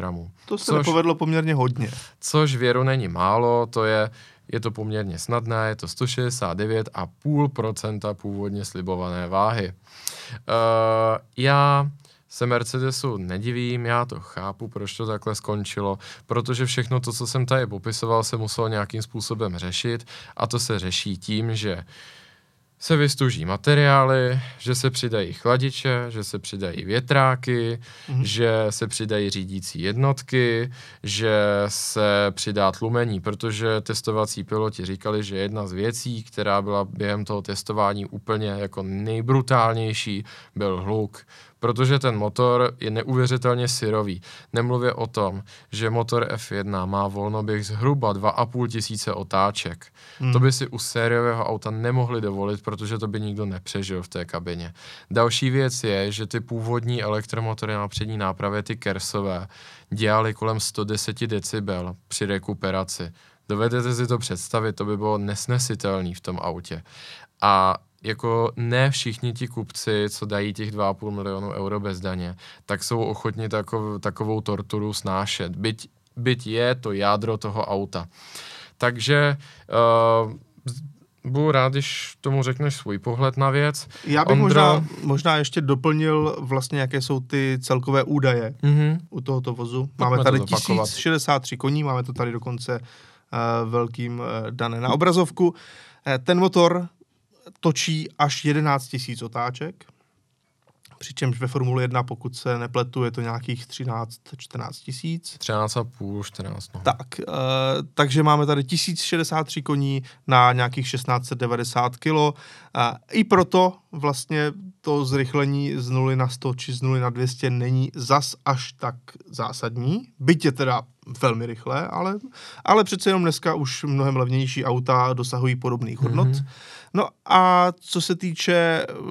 To se což, nepovedlo poměrně hodně. Což věru není málo, to je je to poměrně snadné, je to 169,5% původně slibované váhy. Uh, já se Mercedesu nedivím, já to chápu, proč to takhle skončilo, protože všechno to, co jsem tady popisoval, se muselo nějakým způsobem řešit a to se řeší tím, že se vystuží materiály, že se přidají chladiče, že se přidají větráky, mm-hmm. že se přidají řídící jednotky, že se přidá tlumení, protože testovací piloti říkali, že jedna z věcí, která byla během toho testování úplně jako nejbrutálnější, byl hluk, protože ten motor je neuvěřitelně syrový. Nemluvě o tom, že motor F1 má volnoběh zhruba 2,5 tisíce otáček. Hmm. To by si u sériového auta nemohli dovolit, protože to by nikdo nepřežil v té kabině. Další věc je, že ty původní elektromotory na přední nápravě, ty kersové, dělali kolem 110 decibel při rekuperaci. Dovedete si to představit, to by bylo nesnesitelné v tom autě. A jako ne všichni ti kupci, co dají těch 2,5 milionu euro bez daně, tak jsou ochotni takov, takovou torturu snášet. Byť, byť je to jádro toho auta. Takže uh, budu rád, když tomu řekneš svůj pohled na věc. Já bych Ondro... možná, možná ještě doplnil vlastně, jaké jsou ty celkové údaje mm-hmm. u tohoto vozu. Máme Pojďme tady 1063 koní, máme to tady dokonce uh, velkým uh, dané na obrazovku. Uh, ten motor točí až 11 000 otáček, přičemž ve Formule 1, pokud se nepletu, je to nějakých 13-14 tisíc. 13,5, 14, no. Tak, e, takže máme tady 1063 koní na nějakých 1690 kilo. E, I proto vlastně to zrychlení z 0 na 100 či z 0 na 200 není zas až tak zásadní, byť je teda velmi rychle, ale, ale přece jenom dneska už mnohem levnější auta dosahují podobných hodnot. Mm-hmm. No a co se týče uh,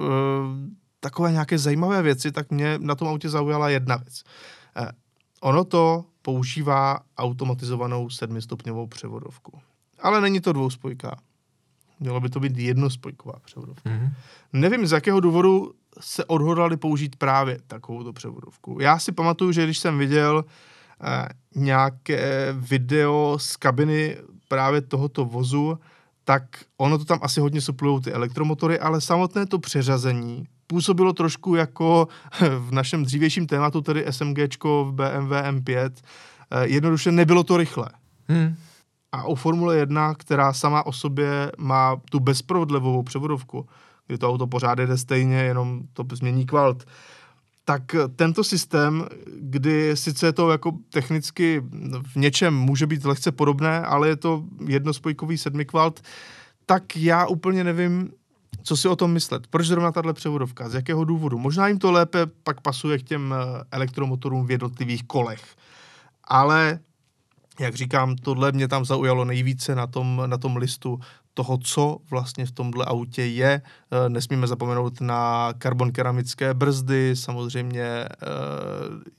takové nějaké zajímavé věci, tak mě na tom autě zaujala jedna věc. Uh, ono to používá automatizovanou sedmistupňovou převodovku. Ale není to dvouspojka. Mělo by to být jednospojková převodovka. Mm-hmm. Nevím, z jakého důvodu se odhodlali použít právě takovou převodovku. Já si pamatuju, že když jsem viděl eh, nějaké video z kabiny právě tohoto vozu, tak ono to tam asi hodně suplují ty elektromotory, ale samotné to přeřazení působilo trošku jako v našem dřívějším tématu, tedy SMGčko v BMW M5. Eh, jednoduše nebylo to rychle. Hmm. A u Formule 1, která sama o sobě má tu bezprovodlivou převodovku, kdy to auto pořád jede stejně, jenom to změní kvalt, tak tento systém, kdy sice to jako technicky v něčem může být lehce podobné, ale je to jednospojkový sedmikvalt, tak já úplně nevím, co si o tom myslet. Proč zrovna tahle převodovka? Z jakého důvodu? Možná jim to lépe pak pasuje k těm eh, elektromotorům v jednotlivých kolech. Ale jak říkám, tohle mě tam zaujalo nejvíce na tom, na tom listu toho, co vlastně v tomhle autě je. Eh, nesmíme zapomenout na karbon keramické brzdy, samozřejmě eh,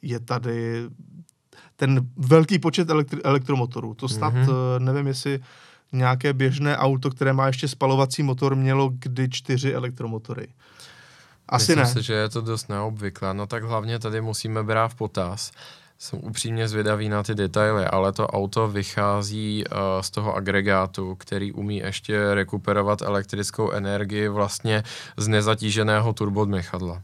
je tady ten velký počet elektri- elektromotorů. To snad, mm-hmm. nevím, jestli nějaké běžné auto, které má ještě spalovací motor, mělo kdy čtyři elektromotory. Asi Myslím ne. si, že je to dost neobvyklé. No tak hlavně tady musíme brát v potaz. Jsem upřímně zvědavý na ty detaily, ale to auto vychází uh, z toho agregátu, který umí ještě rekuperovat elektrickou energii vlastně z nezatíženého turbodmechadla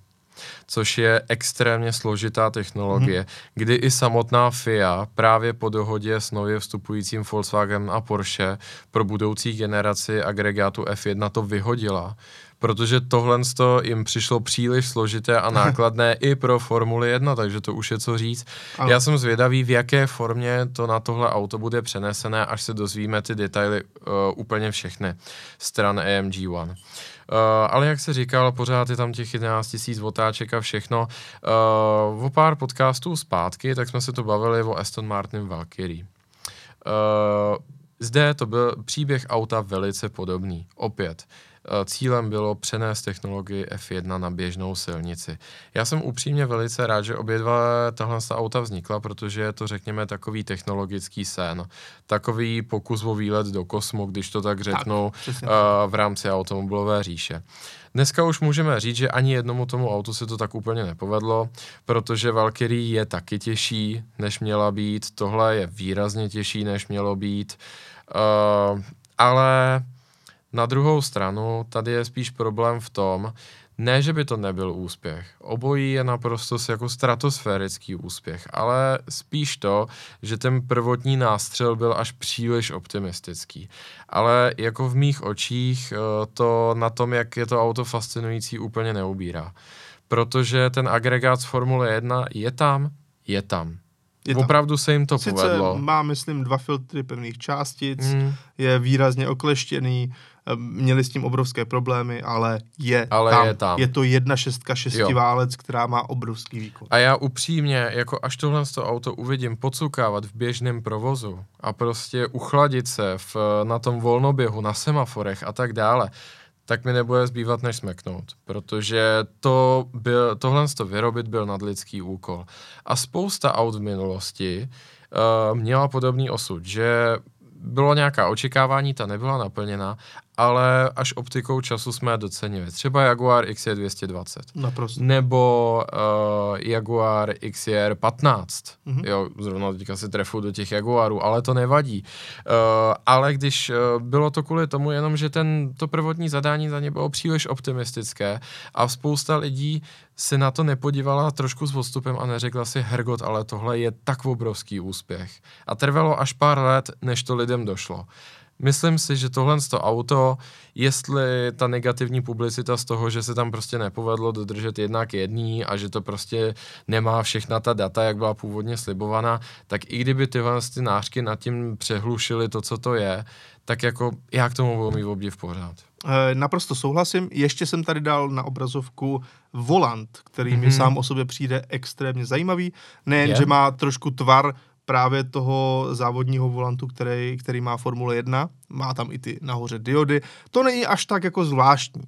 což je extrémně složitá technologie, hmm. kdy i samotná FIA právě po dohodě s nově vstupujícím Volkswagen a Porsche pro budoucí generaci agregátu F1 to vyhodila, protože tohle jim přišlo příliš složité a nákladné i pro Formuli 1, takže to už je co říct. Ano. Já jsem zvědavý, v jaké formě to na tohle auto bude přenesené, až se dozvíme ty detaily uh, úplně všechny stran AMG One. Uh, ale jak se říkal, pořád je tam těch 11 tisíc otáček a všechno. Uh, o pár podcastů zpátky, tak jsme se to bavili o Aston Martin Valkyrie. Uh, zde to byl příběh auta velice podobný. Opět, Eh, cílem bylo přenést technologii F1 na běžnou silnici. Já jsem upřímně velice rád, že obě dva tahle auta vznikla, protože je to, řekněme, takový technologický sen. Takový pokus o výlet do kosmu, když to tak řeknu, tak, uh, v rámci automobilové říše. Dneska už můžeme říct, že ani jednomu tomu autu se to tak úplně nepovedlo, protože Valkyrie je taky těžší, než měla být, tohle je výrazně těžší, než mělo být, uh, ale na druhou stranu, tady je spíš problém v tom, ne, že by to nebyl úspěch. Obojí je naprosto jako stratosférický úspěch, ale spíš to, že ten prvotní nástřel byl až příliš optimistický. Ale jako v mých očích eh, to na tom, jak je to auto fascinující, úplně neubírá. Protože ten agregát z Formule 1 je tam, je tam. Je Opravdu se jim to Sice povedlo. má, myslím, dva filtry pevných částic, mm. je výrazně okleštěný, měli s tím obrovské problémy, ale je, ale tam. je tam. Je to jedna šestka šestiválec, která má obrovský výkon. A já upřímně, jako až tohle to auto uvidím pocukávat v běžném provozu a prostě uchladit se v, na tom volnoběhu, na semaforech a tak dále, tak mi nebude zbývat než smeknout, protože to byl, tohle to vyrobit byl nadlidský úkol. A spousta aut v minulosti uh, měla podobný osud, že bylo nějaká očekávání, ta nebyla naplněna ale až optikou času jsme docenili. Třeba Jaguar XJ220. Naprosto. Nebo uh, Jaguar XR 15. Mm-hmm. Jo, zrovna teďka se trefu do těch Jaguarů, ale to nevadí. Uh, ale když uh, bylo to kvůli tomu jenom, že ten, to prvotní zadání za ně bylo příliš optimistické a spousta lidí se na to nepodívala trošku s postupem a neřekla si, hergot, ale tohle je tak obrovský úspěch. A trvalo až pár let, než to lidem došlo. Myslím si, že tohle to auto, jestli ta negativní publicita z toho, že se tam prostě nepovedlo dodržet jednak jedný a že to prostě nemá všechna ta data, jak byla původně slibovaná, tak i kdyby tyhle ty nářky nad tím přehlušily to, co to je, tak jako já k tomu budu mít obdiv pořád. E, naprosto souhlasím. Ještě jsem tady dal na obrazovku volant, který mm-hmm. mi sám o sobě přijde extrémně zajímavý. Nejen, je. že má trošku tvar právě toho závodního volantu, který, který má Formule 1. Má tam i ty nahoře diody. To není až tak jako zvláštní.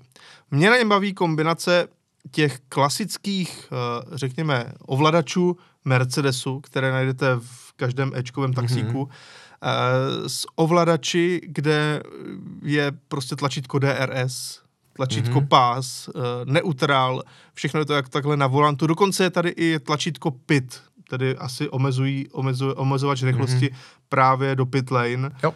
Mě na něm baví kombinace těch klasických, eh, řekněme, ovladačů Mercedesu, které najdete v každém Ečkovém taxíku, mm-hmm. s ovladači, kde je prostě tlačítko DRS, tlačítko mm-hmm. pás, eh, neutrál, všechno je to jak takhle na volantu. Dokonce je tady i tlačítko PIT, tedy asi omezují, omezují, omezovač rychlosti mm-hmm. právě do pit lane, jo. Uh,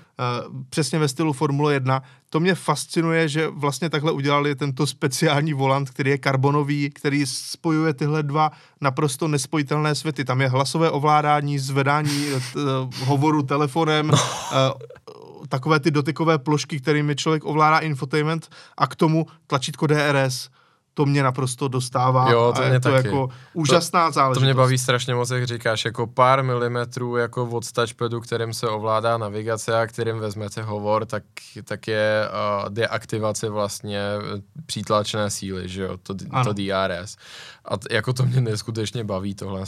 přesně ve stylu Formule 1. To mě fascinuje, že vlastně takhle udělali tento speciální volant, který je karbonový, který spojuje tyhle dva naprosto nespojitelné světy. Tam je hlasové ovládání, zvedání uh, hovoru telefonem, uh, takové ty dotykové plošky, kterými člověk ovládá infotainment a k tomu tlačítko DRS to mě naprosto dostává jo, to a je to taky. jako úžasná to, záležitost. To mě baví strašně moc, jak říkáš, jako pár milimetrů jako od touchpadu, kterým se ovládá navigace a kterým vezmete hovor, tak, tak je uh, deaktivace vlastně eh, přítlačné síly, že jo, to, to DRS. A t, jako to mě neskutečně baví tohle.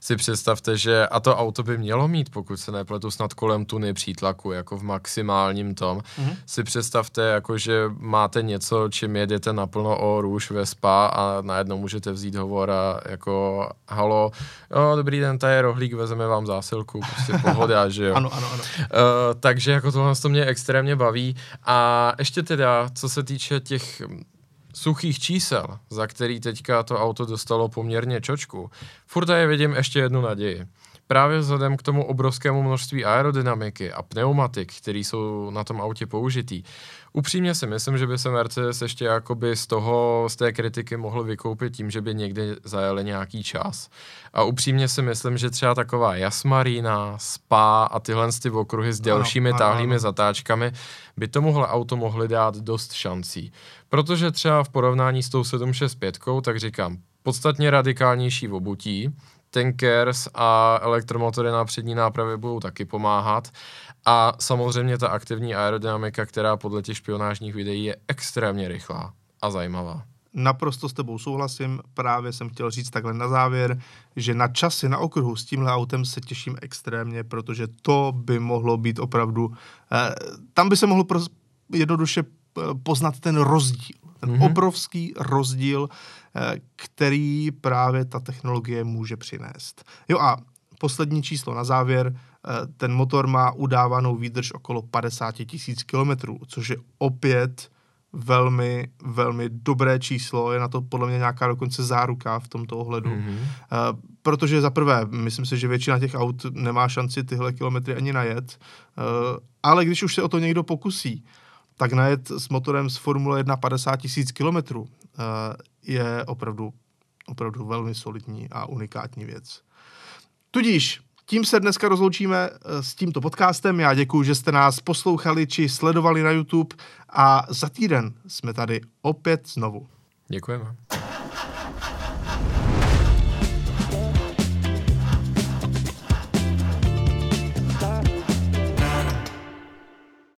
Si představte, že a to auto by mělo mít, pokud se nepletu, snad kolem tuny přítlaku, jako v maximálním tom. Mm-hmm. Si představte, jako že máte něco, čím jedete naplno o růž ve spa a najednou můžete vzít hovor a jako halo, jo, dobrý den, tady je rohlík, vezeme vám zásilku, prostě pohoda, že jo. ano, ano, ano. Uh, takže jako tohle to mě extrémně baví. A ještě teda, co se týče těch suchých čísel, za který teďka to auto dostalo poměrně čočku, furt je vidím ještě jednu naději. Právě vzhledem k tomu obrovskému množství aerodynamiky a pneumatik, které jsou na tom autě použitý, upřímně si myslím, že by se Mercedes ještě jakoby z toho, z té kritiky mohl vykoupit tím, že by někdy zajeli nějaký čas. A upřímně si myslím, že třeba taková Jasmarina, Spa a tyhle ty okruhy s delšími ano, táhlými ano. zatáčkami by tomuhle auto mohli dát dost šancí. Protože třeba v porovnání s tou 765, tak říkám, podstatně radikálnější v obutí, tankers a elektromotory na přední nápravě budou taky pomáhat. A samozřejmě ta aktivní aerodynamika, která podle těch špionážních videí je extrémně rychlá a zajímavá. Naprosto s tebou souhlasím, právě jsem chtěl říct takhle na závěr, že na časy na okruhu s tímhle autem se těším extrémně, protože to by mohlo být opravdu, eh, tam by se mohlo pros, jednoduše eh, poznat ten rozdíl, ten mm-hmm. obrovský rozdíl, který právě ta technologie může přinést. Jo a poslední číslo na závěr, eh, ten motor má udávanou výdrž okolo 50 tisíc kilometrů, což je opět velmi, velmi dobré číslo, je na to podle mě nějaká dokonce záruka v tomto ohledu. Mm-hmm. Uh, protože za prvé, myslím si, že většina těch aut nemá šanci tyhle kilometry ani najet, uh, ale když už se o to někdo pokusí, tak najet s motorem z Formule 1 50 tisíc kilometrů uh, je opravdu, opravdu velmi solidní a unikátní věc. Tudíž tím se dneska rozloučíme eh, s tímto podcastem. Já děkuji, že jste nás poslouchali či sledovali na YouTube a za týden jsme tady opět znovu. Děkujeme.